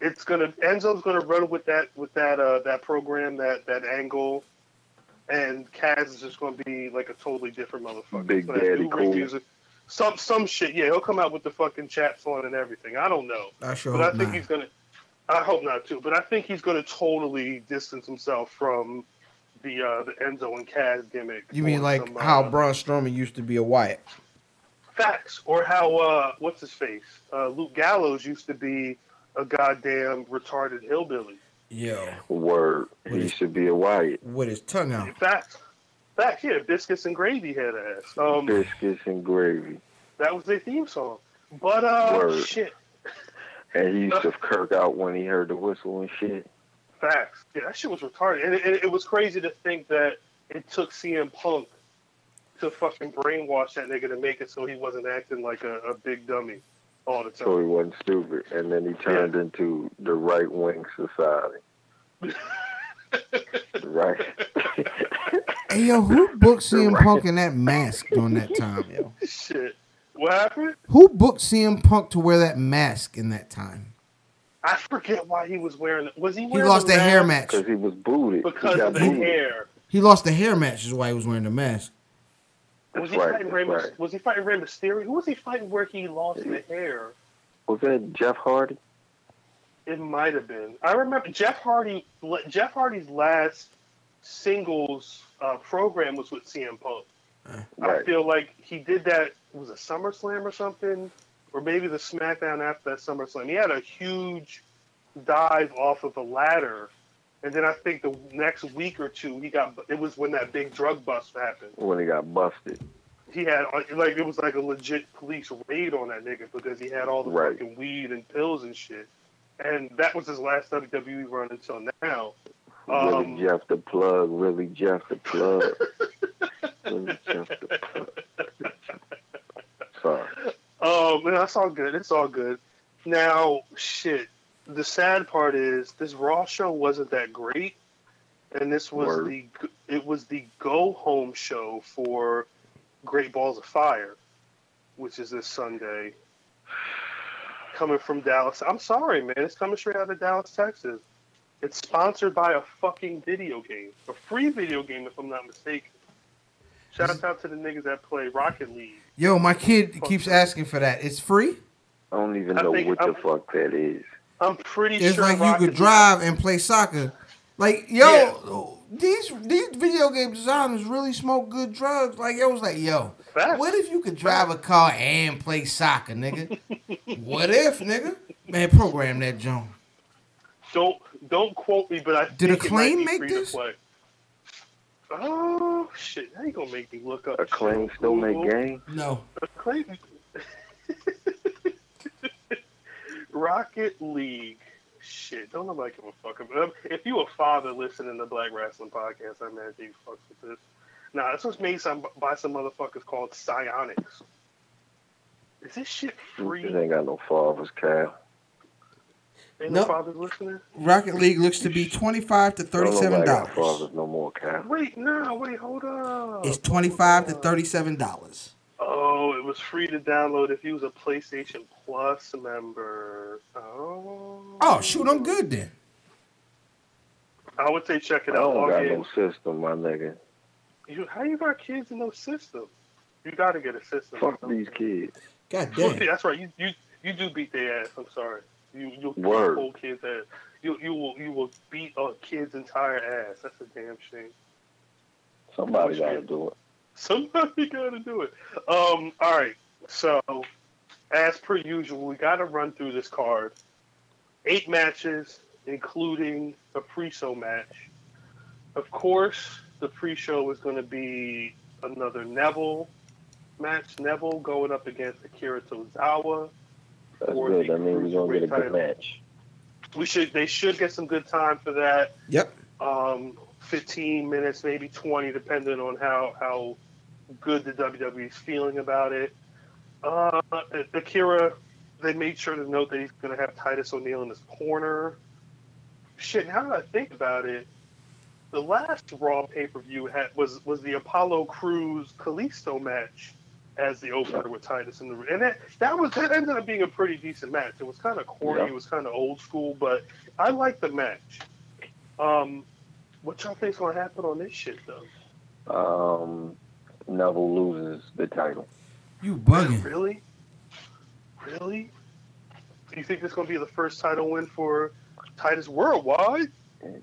it's gonna Enzo's gonna run with that with that uh that program that that angle, and Cass is just gonna be like a totally different motherfucker. Big So Daddy Cool. reviews- Some some shit, yeah. He'll come out with the fucking chaps on and everything. I don't know, I sure but I think not. he's gonna. I hope not too, but I think he's gonna totally distance himself from the uh the Enzo and Cass gimmick. You mean like some, how uh, Braun Strowman used to be a Wyatt? Facts. Or how uh, what's his face? Uh, Luke Gallows used to be a goddamn retarded hillbilly. Yo, Word. What He is- should be a Wyatt. with his tongue out. Facts. Facts. Yeah, biscuits and gravy head ass. Um, Biscuits and gravy. that was their theme song. But uh, Word. shit. And he used to kirk out when he heard the whistle and shit. Facts. Yeah, that shit was retarded, and it, it, it was crazy to think that it took CM Punk to fucking brainwash that nigga to make it so he wasn't acting like a, a big dummy all the time. So he wasn't stupid. And then he turned into the right wing society. right. Hey yo, who booked CM Punk in that mask during that time, yo? shit. What happened? Who booked CM Punk to wear that mask in that time? I forget why he was wearing it. Was he Wearing He lost the the hair mask match. Because he was booted. because he got of the booted. hair? He lost the hair match, is why he was wearing the mask. Was he right, fighting that's Rey? Mys- right. Was he fighting Rey Mysterio? Who was he fighting where he lost the hair? Was that Jeff Hardy? It might have been. I remember Jeff Hardy. Jeff Hardy's last singles uh, program was with CM Punk. I Right. feel like he did that. Was it SummerSlam or something, or maybe the SmackDown after that SummerSlam? He had a huge dive off of a ladder, and then I think the next week or two he got. It was when that big drug bust happened. When he got busted. He had like it was like a legit police raid on that nigga because he had all the Right. fucking weed and pills and shit. And that was his last WWE run until now. Really Um, Jeff the plug. Really Jeff the plug. really Jeff the plug. Sorry. Oh man, that's all good. It's all good. Now, shit. The sad part is this Raw show wasn't that great, and this was Word. the it was the go home show for Great Balls of Fire, which is this Sunday. Coming from Dallas. I'm sorry, man. It's coming straight out of Dallas, Texas. It's sponsored by a fucking video game, a free video game, if I'm not mistaken. Shout out to the niggas that play Rocket League. Yo, my kid keeps asking for that. It's free. I don't even know what the I'm- fuck that is. I'm pretty It's sure it's like you could drive and play soccer. Like yo, these these video game designers really smoke good drugs. Like it was like yo, Facts. what if you could drive a car and play soccer, nigga? what if, nigga? Man, program that Joan. Don't don't quote me, but I Did think Acclaim it might be make free this? To play. Oh shit! Now you gonna make me look up. Acclaim shit. still make Google. game? No, Acclaim. Rocket League. Shit, don't nobody give a fuck about. If you a father listening to Black Wrestling Podcast, I imagine you fucks with this. Nah, this was made some by some motherfuckers called Psyonix. Is this shit free? This ain't got no fathers, Cal. Ain't Nope. no fathers listening? Rocket League looks to be twenty five to thirty Don't seven nobody got dollars. no more, Cal. Wait, no, wait, hold up. It's twenty five to thirty seven dollars. Oh, it was free to download if you was a PlayStation Plus member. Oh. Oh shoot, I'm good then. I would say check I it out. don't got in. no system, my nigga. You, how you got kids in no system? You got to get a system. Fuck these kids. God Well, damn. That's right. You you you do beat their ass. I'm sorry. You you Word. kids ass. You you will you will beat a kid's entire ass. That's a damn shame. Somebody got to do it. Somebody got to do it. Um. All right. So, as per usual, we got to run through this card. Eight matches, including a pre-show match. Of course, the pre-show is going to be another Neville match. Neville going up against Akira Tozawa. That's Or good. the That means we're going to get a cruiserweight good match. We should. They should get some good time for that. Yep. um, 15 minutes, maybe 20, depending on how how good the WWE is feeling about it. Uh, Akira, they made sure to note that he's going to have Titus O'Neil in his corner. Shit, now that I think about it, the last Raw pay per view had was was the Apollo Crews Kalisto match as the opener with Titus in the ring. and that that was that ended up being a pretty decent match. It was kind of corny, Yeah. it was kind of old school, but I liked the match. Um, what y'all think's gonna happen on this shit though? Um, Neville loses the title. You bugging. Really? Really? Do you think this gonna be the first title win for Titus worldwide?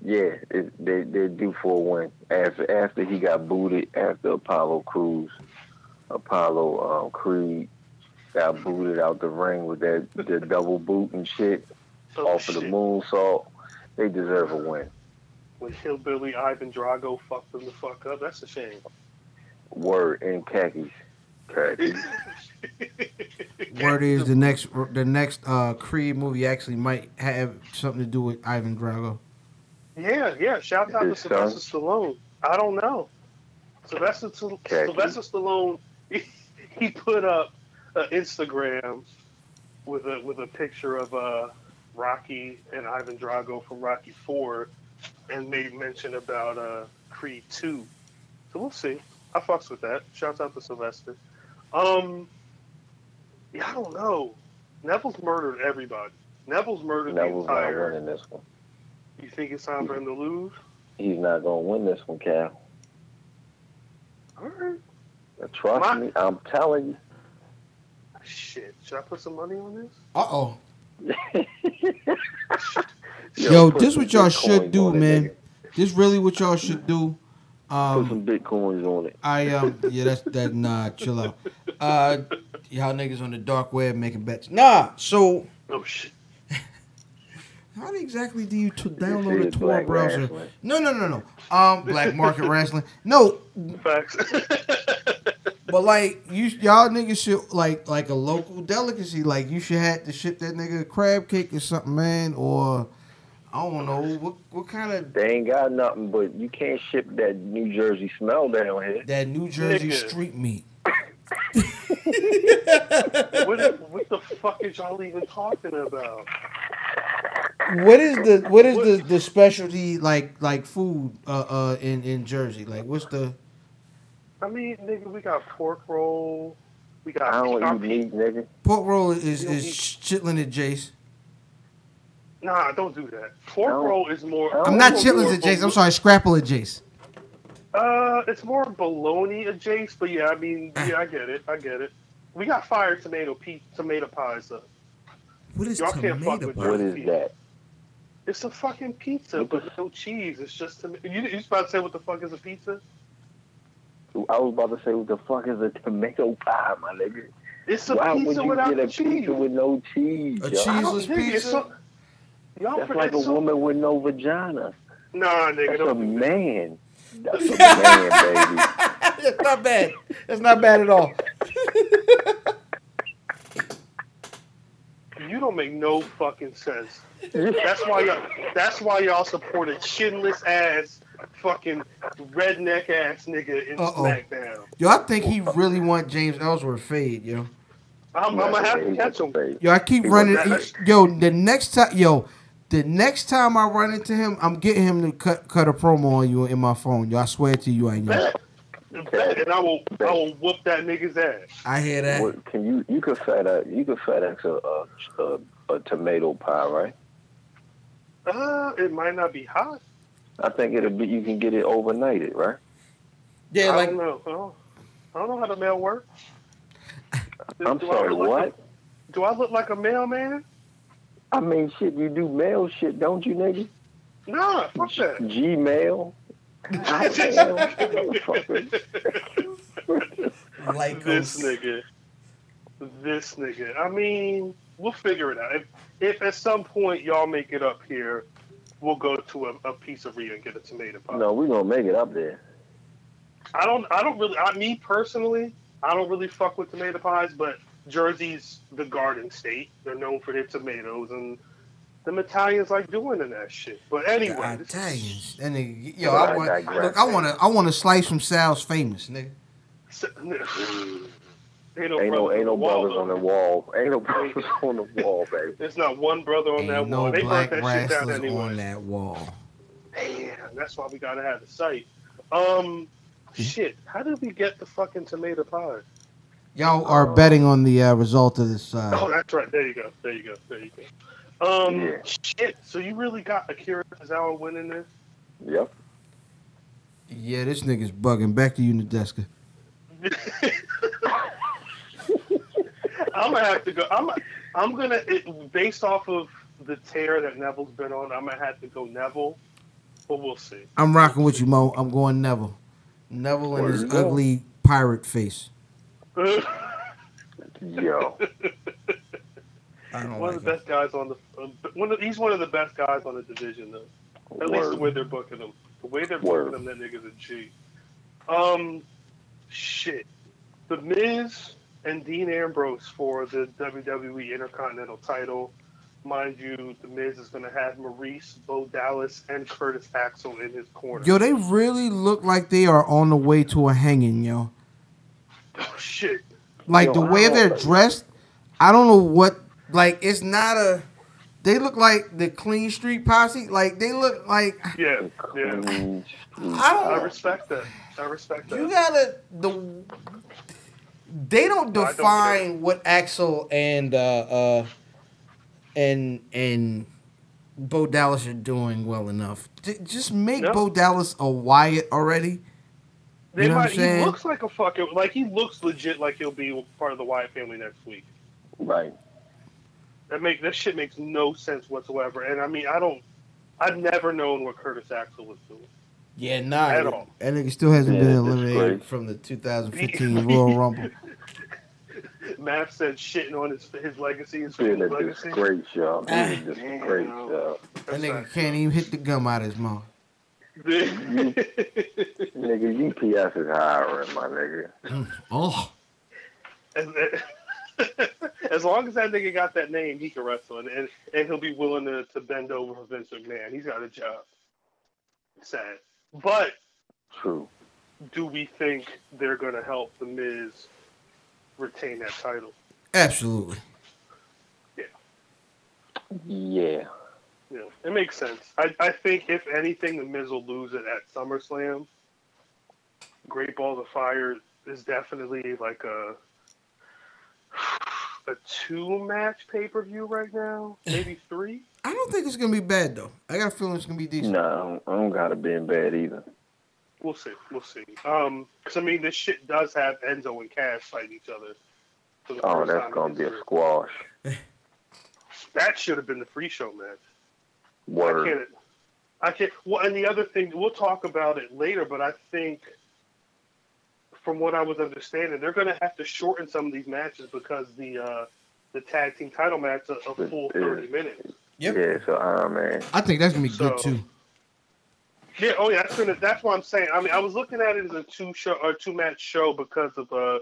Yeah, it, they they due for a win after after he got booted after Apollo Crews, Apollo um, Creed got booted out the ring with that the double boot and shit Oh, off of the shit. moonsault. They deserve a win. When Hillbilly Ivan Drago fucked them the fuck up, that's a shame. Word in khakis. Khakis. Word is the next the next uh, Creed movie actually might have something to do with Ivan Drago. Yeah, yeah. Shout out to His Sylvester son? Stallone. I don't know. Sylvester, St- Khaki. Sylvester Stallone, he, he put up an Instagram with a with a picture of uh, Rocky and Ivan Drago from Rocky Four, and made mention about uh, Creed Two. So we'll see. I fucks with that. Shouts out to Sylvester. Um, yeah, I don't know. Neville's murdered everybody. Neville's murdered Neville's the not winning this one. You think it's time for him to lose? He's not gonna win this one, Cal. All right. Trust My- me, I'm telling you. Shit. Should I put some money on this? Uh oh. Yo, Yo, this what y'all Bitcoins should do, man. nigga. This really what y'all should do. Put Um, some bitcoins on it. I um, yeah, that's that. Nah, chill out. Uh, y'all niggas on the dark web making bets. Nah. So Oh shit. how exactly do you t- download see a Tor Black browser? Wrestling. No, no, no, no. Um, black market wrestling. No, Facts. But like you, y'all niggas should like like a local delicacy. Like you should have to ship that nigga a crab cake or something, man. Or I don't know what what kind of They ain't got nothing, but you can't ship that New Jersey smell down here. that New Jersey Nigga. street meat. what, what the fuck is y'all even talking about? What is the what is the the specialty like like food uh uh in in Jersey? Like what's the I mean, nigga, we got pork roll. We got. I don't our eat pe- meat, nigga. pork roll is You don't is eat- chitlin and Jace. Nah, don't do that. Pork I roll is more. I don't I'm not more- chitlins and Jace. I'm sorry, scrapple and Jace. Uh, it's more bologna adjacent, but yeah, I mean, yeah, I get it. I get it. We got fire tomato pe- tomato pies though. What is Y'all can't fuck tomato? with pie? What is that? It's a fucking pizza, but no cheese. It's just tom- you. You just about to say what the fuck is a pizza? I was about to say, what the fuck is a tomato pie, my nigga? It's a Why would you without get a cheese. pizza with no cheese? A yo? cheese- I cheeseless pizza? so- Y'all That's like a so- woman with no vagina. Nah, nigga, That's a don't do man. That's a man, baby. That's not bad. That's not bad at all. You don't make no fucking sense. That's why y'all. That's why y'all support a chinless ass, fucking redneck ass nigga in Uh-oh. SmackDown. Yo, I think he really want James Ellsworth fade, yo. I'm, I'm gonna have to catch him. Baby. Yo, I keep He running. was- Yo, the next time, yo, the next time I run into him, I'm getting him to cut cut a promo on you in my phone. Yo, I swear to you, I know. Bet. Bet, and I will. I will whoop that nigga's ass. I hear that. What, can you you can could FedEx you could FedEx a, a, a, a tomato pie, right? Uh, it might not be hot. I think it'll be you can get it overnighted, right? Yeah, I like don't know. I don't, I don't know how the mail works. I'm Do sorry, look like what? a- do I look like a mailman? I mean, shit, you do mail shit, don't you, nigga? Nah, fuck that. Gmail. like this nigga. This nigga. I mean, we'll figure it out. If, if at some point y'all make it up here, we'll go to a, a pizzeria and get a tomato pie. No, we're gonna make it up there. I don't. I don't really. I, me personally, I don't really fuck with tomato pies. But Jersey's the garden state. They're known for their tomatoes, and the Italians like doing in that shit. But anyway, this is- Italians. And nigga, yo, But I I want look. I want to. I want to slice from Sal's famous, nigga. Mm. Ain't no, Ain't no brothers ain't no on the wall, brothers on the wall. Ain't no brothers on the wall, baby. There's not one brother on that Ain't no wall. They burnt black that shit down anyway. on that wall. Damn, that's why we gotta have the site. Um, shit. How did we get the fucking tomato pie? Y'all are betting on the uh, result of this. Oh, Uh, that's right. There you go. There you go. There you go. Um, Yeah. shit. So you really got Akira Tozawa winning this? Yep. yeah, this nigga's bugging. Back to you, Nadeska. I'm gonna have to go. I'm. I'm gonna it, based off of the tear that Neville's been on. I'm gonna have to go Neville, but we'll see. I'm rocking with you, Mo. I'm going Neville. Neville and Where his you go? ugly pirate face. Yo, I don't One like of the him. best guys on the. Uh, one of, he's one of the best guys on the division, though. At least the way they're booking him. The way they're Word. booking him, that nigga's a G. Um, shit. The Miz and Dean Ambrose for the WWE Intercontinental title. Mind you, The Miz is going to have Maryse, Bo Dallas, and Curtis Axel in his corner. Yo, they really look like they are on the way to a hanging, yo. Oh, shit. Like Yo, the way they're dressed, I don't know what. Like it's not a. They look like the Clean Street Posse. Like they look like Yeah, yeah. I don't. I respect that. I respect that. You gotta the. They don't No, I don't define what Axel and uh uh and and Bo Dallas are doing well enough. J- just make No. Bo Dallas a Wyatt already. They You know what I'm saying? He looks like a fucking like he looks legit like he'll be part of the Wyatt family next week. Right. That make that shit makes no sense whatsoever. And I mean, I don't. I've never known what Curtis Axel was doing. Yeah, nah. At all. That nigga still hasn't Yeah, been eliminated from the 2015 Royal Rumble. Matt said shitting on his his legacy, his Being a family's legacy. disgrace, y'all. Being a disgrace, y'all. That nigga can't even hit the gum out of his mouth. Nigga, UPS is hiring, my nigga. Mm, oh, as, as long as that nigga got that name, he can wrestle, and and, and he'll be willing to, to bend over for Vince McMahon. He's got a job. Sad, but True. do we think they're going to help the Miz retain that title? absolutely. Yeah. Yeah, it makes sense. I, I think if anything, the Miz will lose it at SummerSlam. Great Balls of Fire is definitely like a a two match pay per view right now, maybe three. I don't think it's gonna be bad though. I got a feeling it's gonna be decent. No, I don't, I don't gotta be in bad either. We'll see. We'll see. Um, because I mean, this shit does have Enzo and Cass fighting each other. Oh, that's gonna be a squash. That should have been the free show match. I can't. I can't. Well, and the other thing, we'll talk about it later, but I think, from what I was understanding, they're going to have to shorten some of these matches because the uh, the tag team title match a, a full thirty minutes. Yep. Yeah, so Iron Man. I think that's gonna be good too. Yeah. Oh, yeah. That's gonna. That's what I'm saying. I mean, I was looking at it as a two show or two match show because of uh,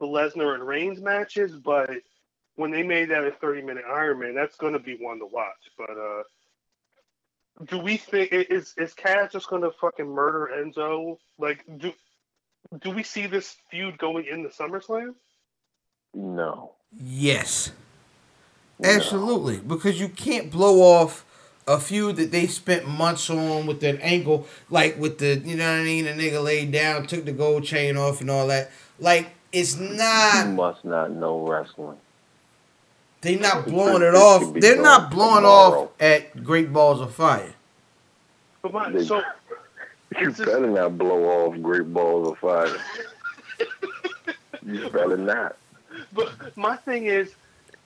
the Lesnar and Reigns matches, but when they made that a 30 minute Iron Man, that's going to be one to watch. But uh, do we think is is Cass just going to fucking murder Enzo? Like, do do we see this feud going into SummerSlam? No. Yes, No. absolutely. Because you can't blow off a feud that they spent months on with that angle, like with the you know what I mean. The nigga laid down, took the gold chain off, and all that. Like it's You not. must not know wrestling. They're not blowing it it off. They're not blowing tomorrow. off at Great Balls of Fire. But my, so You It's just- better not blow off great balls of fire. you better not. but my thing is,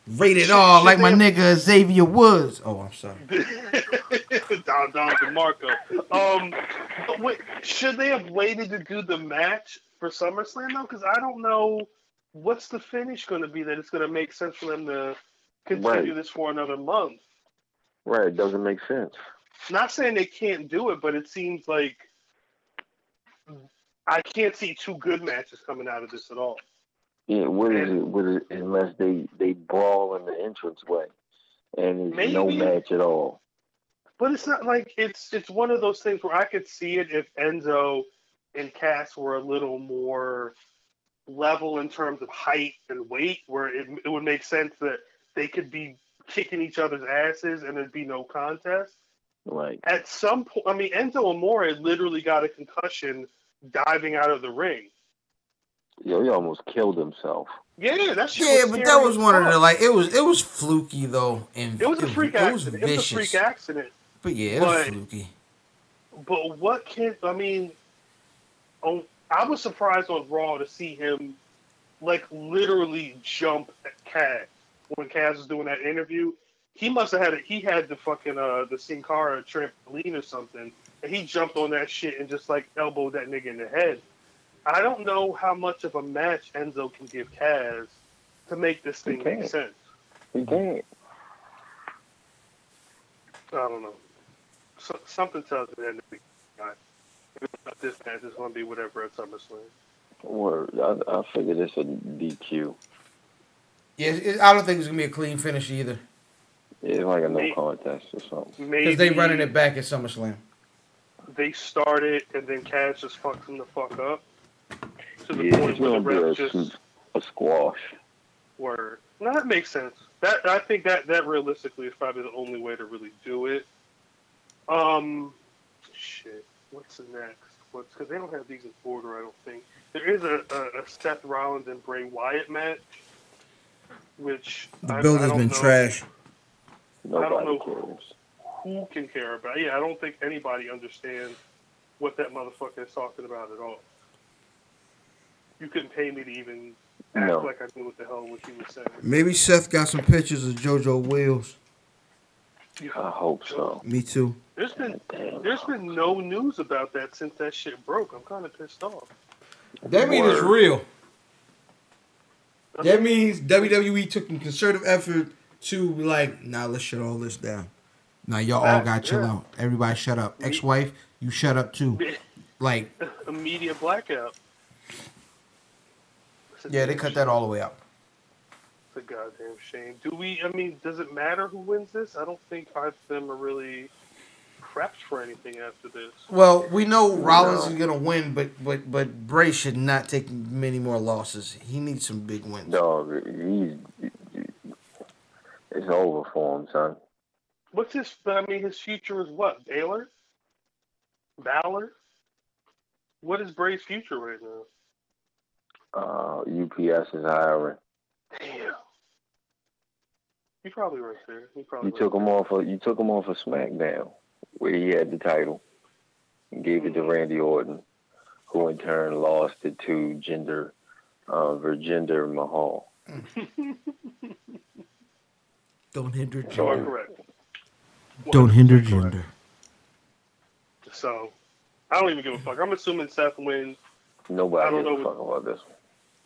Rated Should- R, should like my nigga Xavier Woods. Oh, I'm sorry. Don Don DeMarco. Um, wait, should they have waited to do the match for SummerSlam though? Because I don't know what's the finish going to be that it's going to make sense for them to continue Right. this for another month. Right, it doesn't make sense. Not saying they can't do it, but it seems like I can't see two good matches coming out of this at all. Yeah, what is it? What is it unless they they brawl in the entrance way, and it's no match at all. But it's not like it's it's one of those things where I could see it if Enzo and Cass were a little more level in terms of height and weight, where it, it would make sense that they could be kicking each other's asses and there'd be no contest. Like, At some point, I mean, Enzo Amore literally got a concussion diving out of the ring. yo, he almost killed himself. Yeah, that shit Yeah, was but that was one of the like it was it was fluky though, and It was a freak It accident. It was a freak accident. But yeah, it was fluky. But what can I mean? On, I was surprised on Raw to see him like literally jump at Cass when Cass was doing that interview. He must have had it. He had the fucking uh the Sin Cara trampoline or something, and he jumped on that shit and just like elbowed that nigga in the head. I don't know how much of a match Enzo can give Cass to make this thing make can't. sense. He can't. I don't know. So, something tells me that the this match is going to be whatever at SummerSlam. Word. I, I figured it's a DQ. Yeah, it, I don't think it's gonna be a clean finish either It's like a no May- contest or something. Because they running it back at SummerSlam. They started and then Cass just fucks them the fuck up to the Yeah, point it's where the gonna be a, ref just s- a squash. word. No, that makes sense. That I think that that realistically is probably the only way to really do it. Um, shit. What's the next? What's because they don't have these in order. I don't think there is a, a, a Seth Rollins and Bray Wyatt match, which The I- build I has don't been know trash. Nobody know. cares. Who can care about? Yeah, I don't think anybody understands what that motherfucker is talking about at all. You couldn't pay me to even act No. like I knew what the hell what he was saying. Maybe Seth got some pictures of JoJo Wheels. I hope so. Me too. There's been Damn. there's been no news about that since that shit broke. I'm kind of pissed off. That means it's real. That means WWE took a concerted effort to be like, nah, let's shut all this down. Now y'all all gotta chill yeah. out. Everybody shut up. Ex-wife, you shut up too. Like, a media blackout. Yeah, they cut shame. that all the way out. It's a goddamn shame. Do we? I mean, does it matter who wins this? I don't think either of them are really prepped for anything after this. Well, we know Rollins No. is gonna win, but but but Bray should not take many more losses. He needs some big wins. Dog, he's it's over for him, son. What's his? I mean, his future is what? Baylor, Balor. What is Bray's future right now? Uh, UPS is hiring. Damn. He probably right there. He probably You right took him off. Of, you took him off of SmackDown, where he had the title, and gave it to Randy Orton, who in turn lost it to Gender, uh, Virginder Mahal. Don't hinder You are gender. correct. Don't hinder 100% correct. gender. So, I don't even give a fuck. I'm assuming Seth wins. I Nobody don't gives a know fuck about this.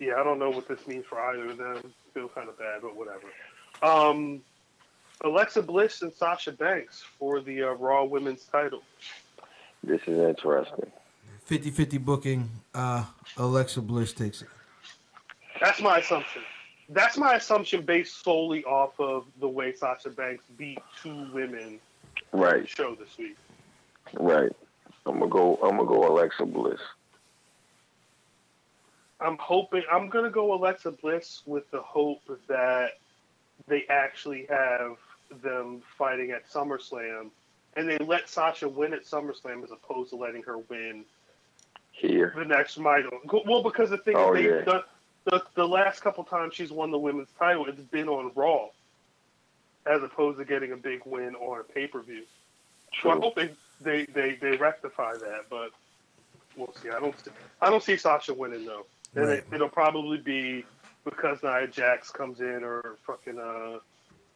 Yeah, I don't know what this means for either of them. Feel kind of bad, but whatever. Um, Alexa Bliss and Sasha Banks for the uh, Raw Women's title. This is interesting. 50-50 booking. Uh, Alexa Bliss takes it. That's my assumption. That's my assumption based solely off of the way Sasha Banks beat two women Right, show this week. right. I'm gonna go. I'm gonna go Alexa Bliss. I'm hoping I'm gonna go Alexa Bliss with the hope that they actually have them fighting at SummerSlam, and they let Sasha win at SummerSlam as opposed to letting her win Here, the next title. Well, because the thing Oh, is, they, yeah. the, the the last couple times she's won the women's title, it's been on Raw, as opposed to getting a big win on a pay per view. So I hope they, they, they, they rectify that, but we'll see. I don't see, I don't see Sasha winning though, and Right. it, it'll probably be because Nia Jax comes in or fucking uh,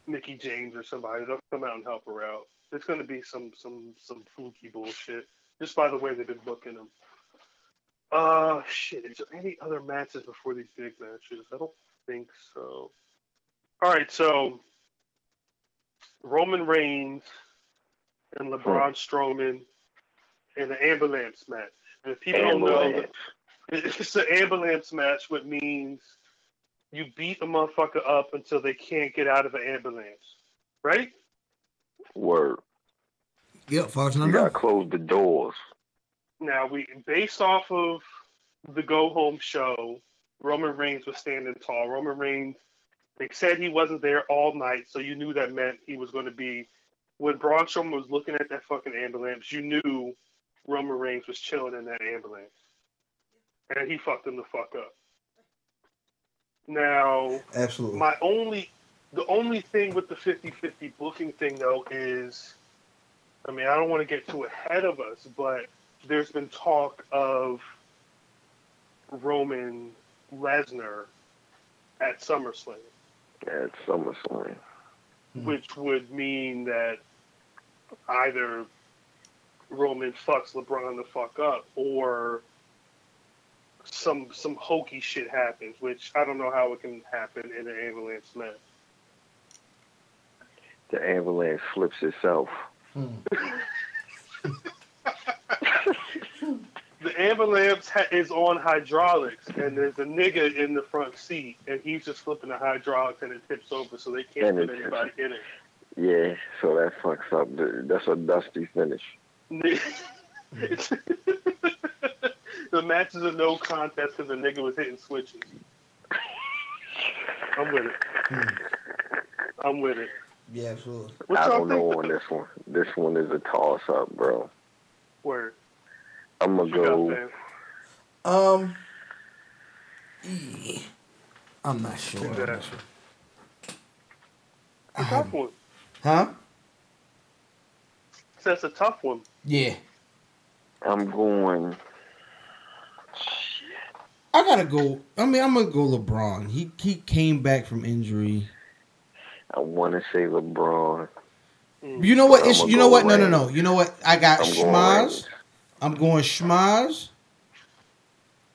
Mickie James or somebody. They'll come out and help her out. It's going to be some some some fluky bullshit just by the way they've been booking them. Uh, shit. Is there any other matches before these big matches? I don't think so. All right, so Roman Reigns and LeBron Strowman in the ambulance match. And if people don't know, it's an ambulance match, which means you beat a motherfucker up until they can't get out of the ambulance, right? Word. Yep, Fox You gotta close the doors. Now we based off of the go home show, Roman Reigns was standing tall. Roman Reigns they said he wasn't there all night, so you knew that meant he was going to be when Braun Strowman was looking at that fucking ambulance, you knew Roman Reigns was chilling in that ambulance. And he fucked him the fuck up. Now Absolutely. my only the only thing with the 50-50 booking thing though is I mean, I don't want to get too ahead of us, but there's been talk of Roman Lesnar at SummerSlam, At SummerSlam. Mm-hmm. which would mean that either Roman fucks LeBron the fuck up or some some hokey shit happens, which I don't know how it can happen in an ambulance match. The ambulance flips itself. Hmm. The ambulance ha- is on hydraulics, and there's a nigga in the front seat, and he's just flipping the hydraulics, and it tips over, so they can't And put it- anybody in it. Yeah, so that fucks up. That's a dusty finish. the match is a no contest because the nigga was hitting switches. I'm with it. Hmm. I'm with it. Yeah, absolutely. What I don't know on this one. This one is a toss up, bro. Word. I'm gonna go. Um, I'm not sure. I'm not sure. It's a tough one. Huh? That's a tough one. Yeah. I'm going. I gotta go. I mean, I'm gonna go LeBron. He he came back from injury. I want to say LeBron. You know what? It's, you know go what? No, no, no. You know what? I got I'm Schmaz. Reigns. I'm going Schmaz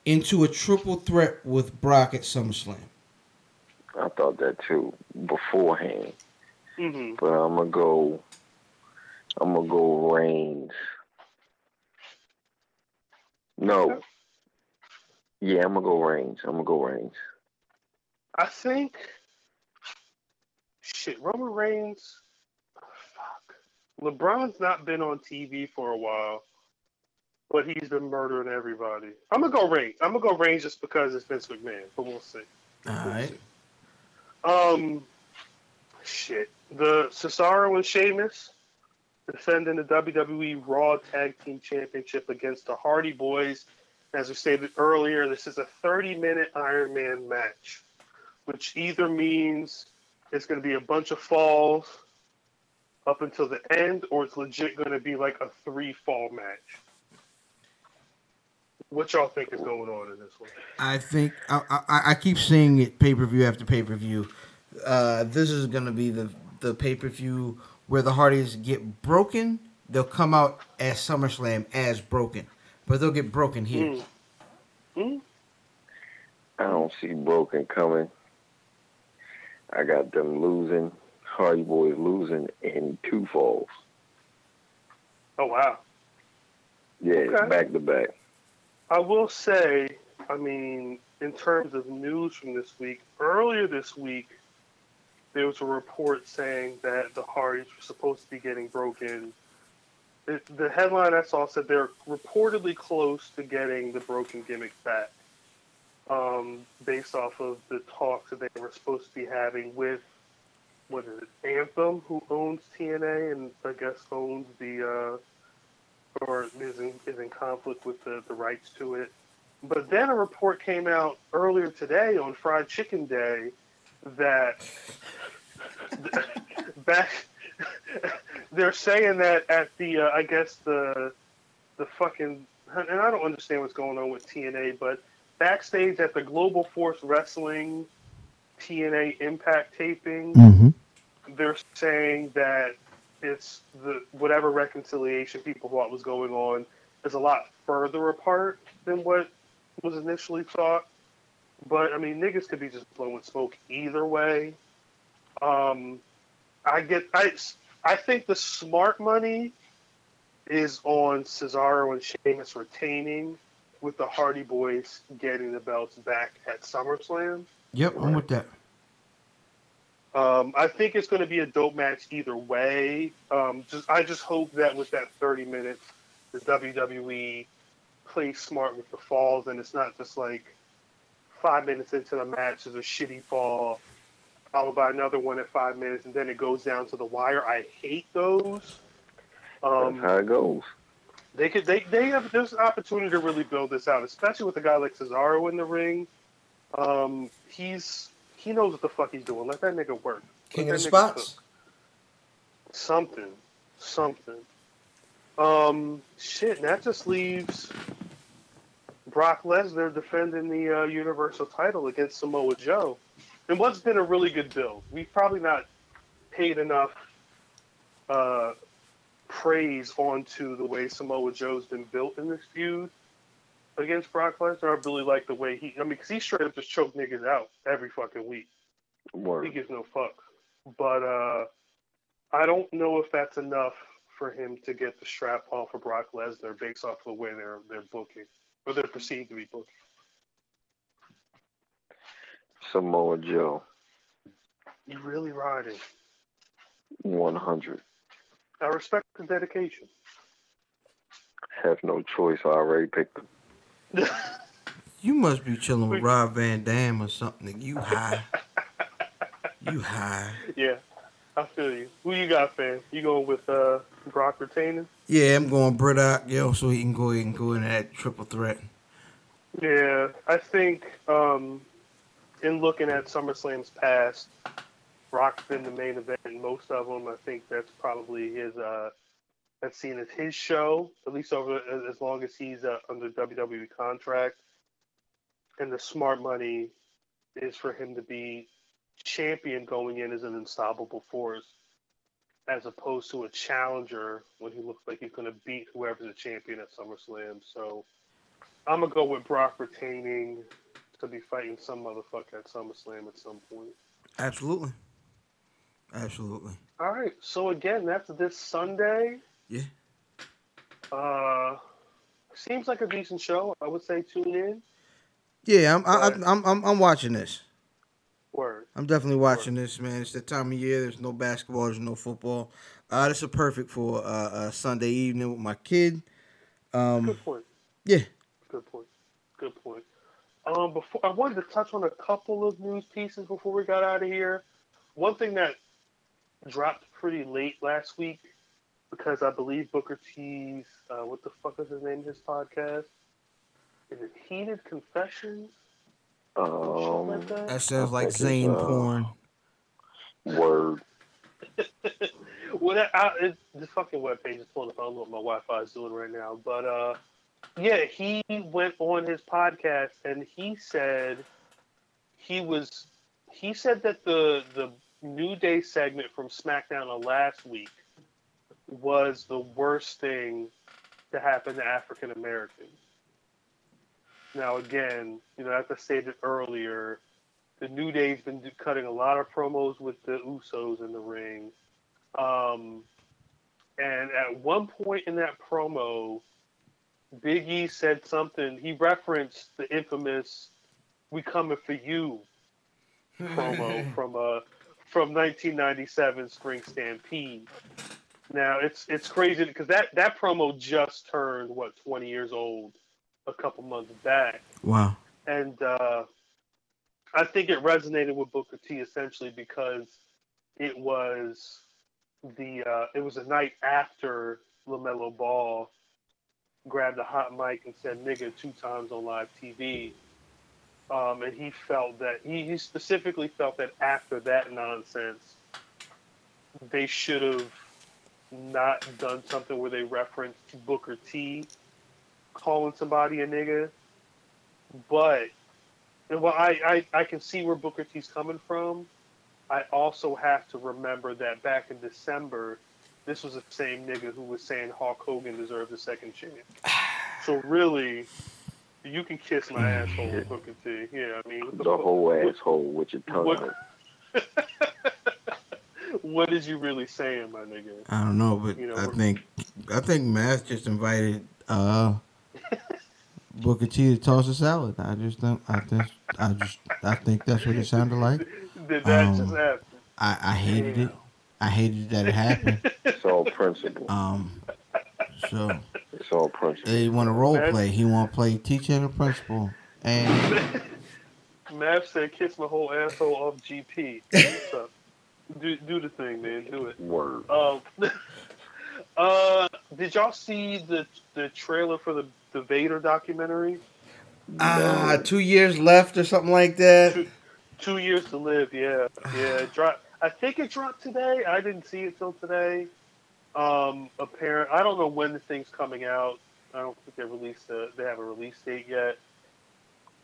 into a triple threat with Brock at SummerSlam. I thought that too beforehand, Mm-hmm. but I'm gonna go. I'm gonna go Reigns. No. Yeah, I'm gonna go Reigns. I'm gonna go Reigns. I think shit, Roman Reigns fuck. LeBron's not been on TV for a while, but he's been murdering everybody. I'm gonna go range. I'm gonna go range just because it's Vince McMahon, but we'll see. All right. Um shit. The Cesaro and Sheamus defending the WWE Raw Tag Team Championship against the Hardy Boys. As we stated earlier, this is a 30 minute Iron Man match, which either means it's going to be a bunch of falls up until the end, or it's legit going to be like a three fall match. What y'all think is going on in this one? I think I, I, I keep seeing it pay per view after pay per view. Uh, this is gonna be the the pay per view where the Hardys get broken. They'll come out at SummerSlam as broken, but they'll get broken here. Mm. I don't see Broken coming. I got them losing. Hardy Boys losing in two falls. Oh wow! Yeah, Okay. back to back. I will say, I mean, in terms of news from this week, earlier this week, there was a report saying that the Hardys were supposed to be getting broken. It, the headline I saw said they're reportedly close to getting the broken gimmick back, um, based off of the talks that they were supposed to be having with, what is it, Anthem, who owns TNA and I guess owns the. Uh, or is in, is in conflict with the, the rights to it. But then a report came out earlier today on Fried Chicken Day that back they're saying that at the uh, I guess the the fucking and I don't understand what's going on with TNA, but backstage at the Global Force Wrestling TNA Impact taping, Mm-hmm. they're saying that it's the whatever reconciliation people thought was going on is a lot further apart than what was initially thought. But I mean, niggas could be just blowing smoke either way. Um, I get I I think the smart money is on Cesaro and Sheamus retaining, with the Hardy Boys getting the belts back at SummerSlam. Yep, I'm with that. Um, I think it's going to be a dope match either way. Um, just I just hope that with that 30 minutes, the WWE plays smart with the falls, and it's not just like five minutes into the match there's a shitty fall, followed by another one at five minutes, and then it goes down to the wire. I hate those. That's Um, how it goes. they could they they have there's an opportunity to really build this out, especially with a guy like Cesaro in the ring. Um, he's he knows what the fuck he's doing. Let that nigga work. King Let of the spots. cook. Something, something. Um, shit. And that just leaves Brock Lesnar defending the uh, Universal title against Samoa Joe. And what's been a really good build. We've probably not paid enough uh, praise onto the way Samoa Joe's been built in this feud. Against Brock Lesnar. I really like the way he. I mean, because he straight up just choked niggas out every fucking week. Word. He gives no fucks. But uh, I don't know if that's enough for him to get the strap off of Brock Lesnar based off of the way they're they're booking or they're perceived to be booking. Samoa Joe, You really riding. 100. I respect the dedication. Have no choice. I already picked him. You must be chilling with Rob Van Dam or something. You high. You high. yeah, I feel you. Who you got, fam? You going with uh, Brock retaining? Yeah, I'm going Braddock, yo, so he can go ahead and go in that triple threat. Yeah, I think um, in looking at SummerSlam's past, Brock's been the main event in most of them. I think that's probably his. Uh, that's seen as his show, at least over as- long as he's uh, under WWE contract. And the smart money is for him to be champion going in as an unstoppable force, as opposed to a challenger when he looks like he's going to beat whoever's a champion at SummerSlam. So I'm gonna go with Brock retaining to be fighting some motherfucker at SummerSlam at some point. Absolutely. Absolutely. All right, so again, that's this Sunday. Yeah. Uh, seems like a decent show. I would say tune in. Yeah, I'm I. I, I'm I'm I'm watching this. Word. I'm definitely watching this, man. It's the time of year. There's no basketball. There's no football. Uh, this is perfect for uh, a Sunday evening with my kid. Um, Good point. yeah. Good point. Good point. Um, before I wanted to touch on a couple of news pieces before we got out of here. One thing that dropped pretty late last week because I believe Booker T's uh, what the fuck is his name? His podcast is it Heated Confessions? Something like Um, that? That sounds like think Zane uh, porn. word. well, that, I, it, the fucking webpage is pulling up. I don't know what my Wi-Fi is doing right now, but uh, yeah, he went on his podcast and he said he was he said that the the New Day segment from SmackDown of last week was the worst thing to happen to African Americans. Now, again, you know, as I stated earlier, the New Day's been cutting a lot of promos with the Usos in the ring. Um, and at one point in that promo, Big E said something. He referenced the infamous "We Coming for You" promo from uh from 1997 Spring Stampede. Now it's it's crazy because that that promo just turned what 20 years old a couple months back Wow. and uh, I think it resonated with Booker T essentially because it was the uh, it was a night after LaMelo Ball grabbed a hot mic and said "nigga" two times on live TV, um, and he felt that he, he specifically felt that after that nonsense, they should have not done something where they referenced Booker T calling somebody a nigga but and well, I, I I can see where Booker T's coming from. I also have to remember that back in December, this was the same nigga who was saying Hulk Hogan deserves a second chance. So really, you can kiss my asshole, Booker T. Yeah, I mean, what the, The fuck- whole what- asshole with your tongue what-. what is you really saying, my nigga? I don't know, but You know, I think I think Mass just invited uh Booker T to toss a salad. I just don't. I just. I just. I think that's what it sounded like. Did that Um, just happen? I, I hated it. I hated that it happened. It's all principle. Um. So It's all principle. they want to role That's- play. He want to play teacher and a principal. And Mav said, "Kiss my whole asshole off GP." What's up? Do do the thing, man. Do it. Word. Um, uh, did y'all see the the trailer for the the Vader documentary? ah, two years left or something like that. Two years to live. Yeah, yeah. It dropped. I think it dropped today. I didn't see it till today. Um, apparent. I don't know when the thing's coming out. I don't think they released a, They have a release date yet.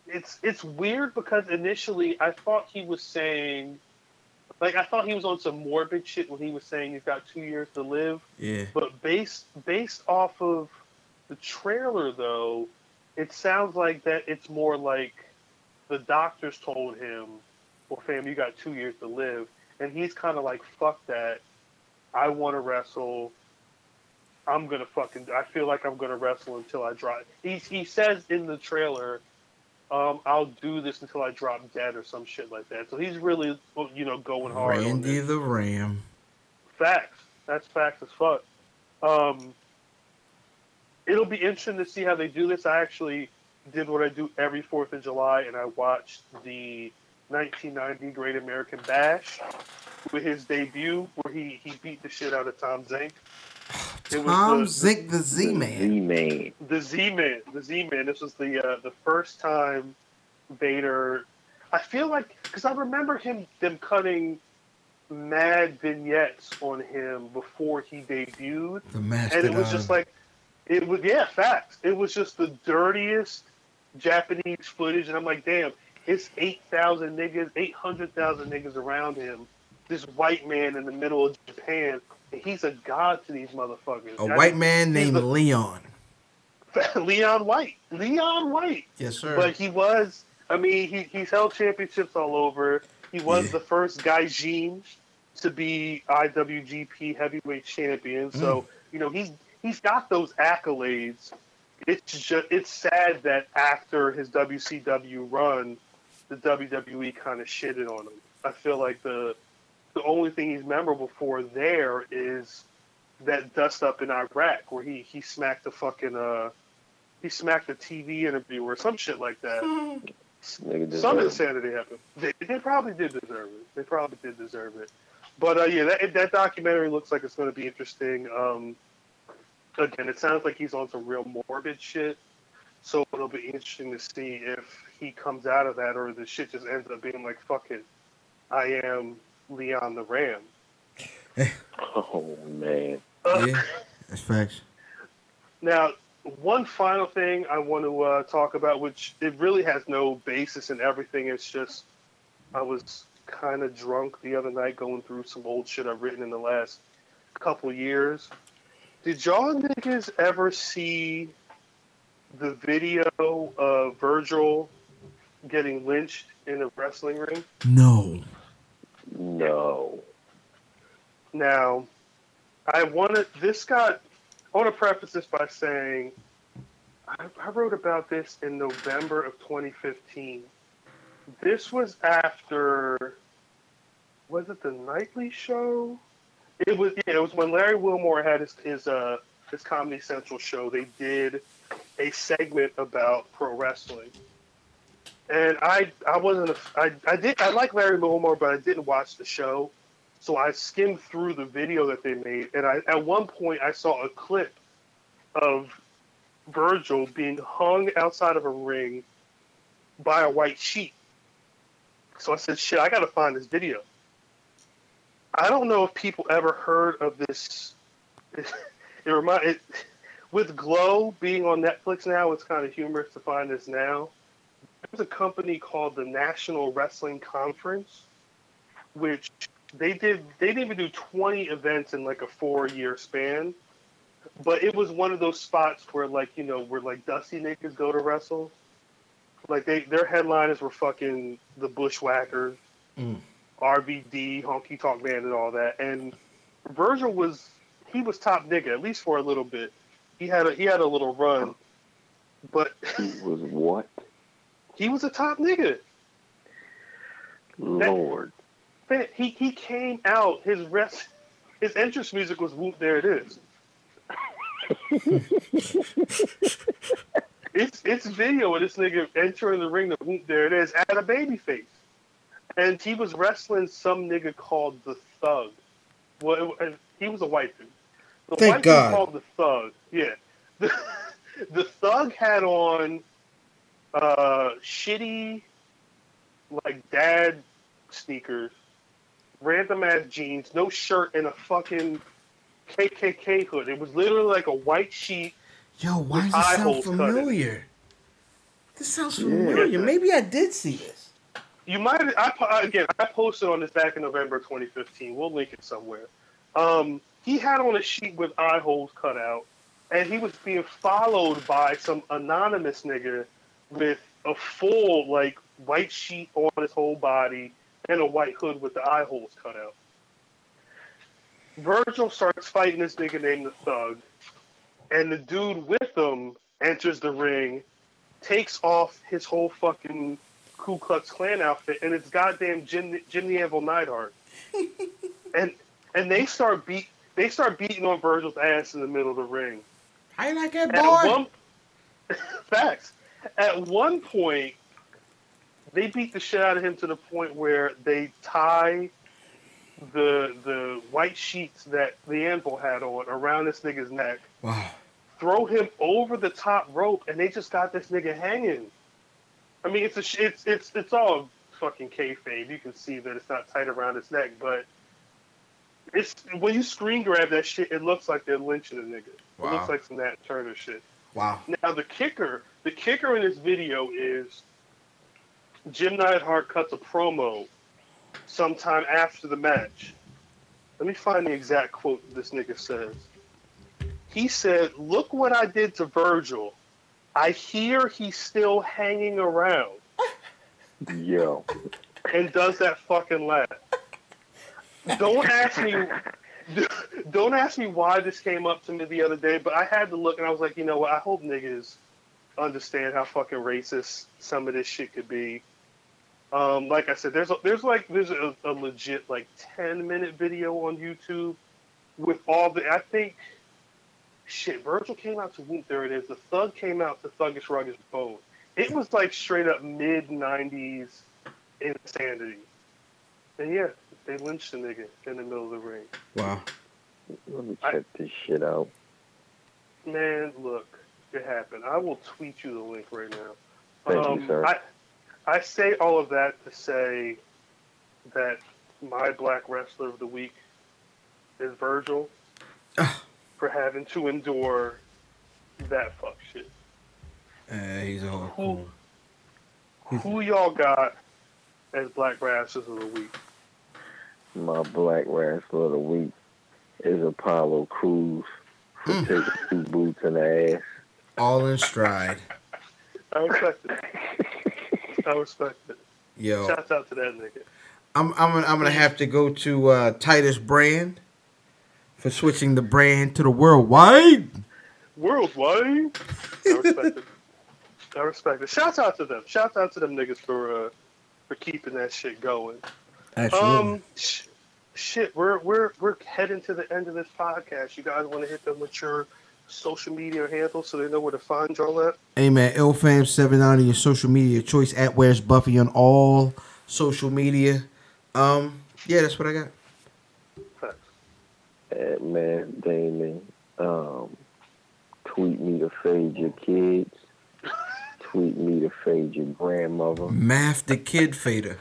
It's it's weird because initially I thought he was saying, like I thought he was on some morbid shit when he was saying he's got two years to live. Yeah. But based based off of the trailer, though, it sounds like that it's more like the doctors told him, "Well, fam, you got two years to live," and he's kind of like, "Fuck that, I want to wrestle." I'm gonna fucking. I feel like I'm gonna wrestle until I drop. He he says in the trailer, um, "I'll do this until I drop dead" or some shit like that. So he's really, you know, going hard. Randy the Ram. Facts. That's facts as fuck. Um, it'll be interesting to see how they do this. I actually did what I do every Fourth of July, and I watched the 1990 Great American Bash with his debut, where he he beat the shit out of Tom Zenk. It was Tom the- Zenk, the Z Man. Z-Man. the Z Man, the Z Man. This was the uh, the first time Vader. I feel like because I remember him them cutting mad vignettes on him before he debuted, The mask. and it was just like it was yeah facts. It was just the dirtiest Japanese footage, and I'm like, damn, it's eight thousand niggas, eight hundred thousand niggas around him. This white man in the middle of Japan, and he's a god to these motherfuckers. a white man named the- Leon. Leon White. Leon White. Yes, sir. But he was, I mean, he, he's held championships all over. He was Yeah. the first guy Gaijin to be IWGP heavyweight champion. So, Mm. you know, he's he's got those accolades. It's just it's sad that after his WCW run, the WWE kind of shitted on him. I feel like the the only thing he's memorable for there is that dust up in Iraq where he he smacked the fucking uh he smacked a TV interview or some shit like that. Some insanity happened. They, they probably did deserve it. They probably did deserve it. But uh, yeah, that that documentary looks like it's going to be interesting. Um, again, it sounds like he's on some real morbid shit. So it'll be interesting to see if he comes out of that or the shit just ends up being like, fuck it, I am Leon the Ram. Oh man. Yeah, that's facts. Now, one final thing I want to uh, talk about, which it really has no basis in everything. It's just I was kind of drunk the other night going through some old shit I've written in the last couple years. Did y'all niggas ever see the video of Virgil getting lynched in a wrestling ring? No. No. Now, I wanted this got. I want to preface this by saying I, I wrote about this in November of 2015. This was after. Was it the nightly show? It was. Yeah, it was when Larry Wilmore had his his uh his Comedy Central show. They did a segment about pro wrestling. And I, I wasn't, a, I, I did, I like Larry Wilmore, but I didn't watch the show. So I skimmed through the video that they made, and I at one point I saw a clip of Virgil being hung outside of a ring by a white sheet. So I said, "Shit, I got to find this video." I don't know if people ever heard of this. It, remind it with Glow being on Netflix now. It's kind of humorous to find this now. There's a company called the National Wrestling Conference, which they did they didn't even do 20 events in like a four year span but it was one of those spots where like you know where like dusty niggas go to wrestle like they their headliners were fucking the bushwhackers Mm. rvd honky tonk man and all that and virgil was he was top nigga at least for a little bit he had a he had a little run but He was what? He was a top nigga Lord. Man, he he came out his rest his entrance music was whoop there it is. it's it's video of this nigga entering the ring to whoop there it is at a baby face. And he was wrestling some nigga called the Thug. Well, it, he was a white dude. The Thank white God. dude called the Thug. Yeah. The, the Thug had on uh, shitty, like dad sneakers, random ass jeans, no shirt, and a fucking KKK hood. It was literally like a white sheet. Yo, why does this sound familiar? This sounds Yeah. familiar. Maybe I did see this. You might I again. I posted on this back in November 2015. We'll link it somewhere. Um, he had on a sheet with eye holes cut out, and he was being followed by some anonymous nigga with a full like white sheet on his whole body and a white hood with the eye holes cut out. Virgil starts fighting this nigga named the Thug, and the dude with him enters the ring, takes off his whole fucking Ku Klux Klan outfit, and it's goddamn Jim, Jimmy Anvil Neidhart. and and they start beat they start beating on Virgil's ass in the middle of the ring. Like that At boy. one facts. At one point, they beat the shit out of him to the point where they tie the the white sheets that the anvil had on around this nigga's neck, Wow. throw him over the top rope, and they just got this nigga hanging. I mean, it's a it's it's it's all fucking kayfabe. You can see that it's not tight around his neck, but it's when you screen grab that shit, it looks like they're lynching a nigga. It looks like some Nat Turner shit. Wow. Now the kicker, the kicker in this video is Jim Neidhart cuts a promo sometime after the match. Let me find the exact quote this nigga says. He said, "Look what I did to Virgil. I hear he's still hanging around." Yo, and does that fucking laugh. Don't ask me. Don't ask me why this came up to me the other day, but I had to look and I was like, you know what? I hope niggas understand how fucking racist some of this shit could be. Um, like I said, there's a, there's like there's a, a legit like ten minute video on YouTube with all the I think shit. Virgil came out to Whoop. There it is. The Thug came out to Thuggish Ruggish Bone. It was like straight up mid '90s insanity. And yeah, they lynched the nigga in the middle of the ring. Wow. let me I- check this shit out. Man, look, it happened. I will tweet you the link right now. Thank you, sir. I, I say all of that to say that my black wrestler of the week is Virgil for having to endure that fuck shit. Uh, he's all Who, cool. who y'all got as black wrestlers of the week? My black wrestler of the week is Apollo Crews for Mm. taking two boots in the ass. All in stride. I respect it. I respect it. Yo. Shouts out to that nigga. I'm I'm gonna, I'm gonna have to go to uh, Titus Brand for switching the brand to the worldwide. Worldwide. I respect it. I respect it. Shouts out to them. Shouts out to them niggas for uh, for keeping that shit going. Um, sh- shit, we're we're we're heading to the end of this podcast. You guys want to hit the mature social media handles so they know where to find y'all at? Hey man, LFam7 on your social media choice at Where's Buffy on all social media. Um, yeah, that's what I got. Facts. At man Damon. Um, tweet me to fade your kids. Tweet me to fade your grandmother. Math the Kid Fader.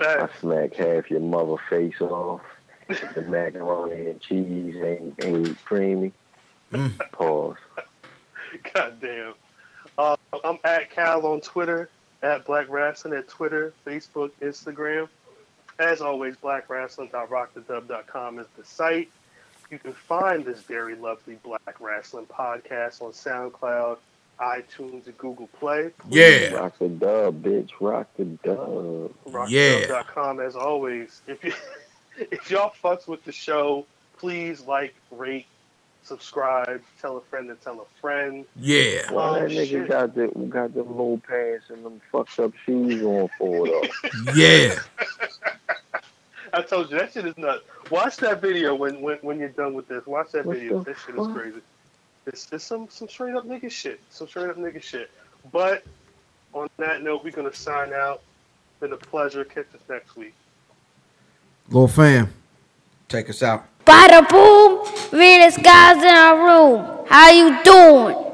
I smack half your mother face off. The macaroni and cheese ain't ain't creamy. Mm. Pause. God damn. Uh, I'm at Cal on Twitter, at Black Wrestling at Twitter, Facebook, Instagram. As always, blackwrestling.rockthedub.com is the site. You can find this very lovely Black Wrestling podcast on SoundCloud, iTunes, and Google Play. Yeah. Rock the dub, bitch. Rock the dub. rockthedub.com as always. If you if y'all fucks with the show, please like, rate, subscribe, tell a friend to tell a friend. Yeah. Why Oh, that nigga got the got them low pants and them fucked up shoes on for though? Yeah. I told you that shit is nuts. Watch that video when when, when you're done with this. Watch that What video. That shit is crazy. It's, it's some some straight up nigga shit. Some straight up nigga shit. But on that note, we're gonna sign out. Been a pleasure. Catch us next week. Little fam, take us out. Bada boom, realest guys in our room. How you doing?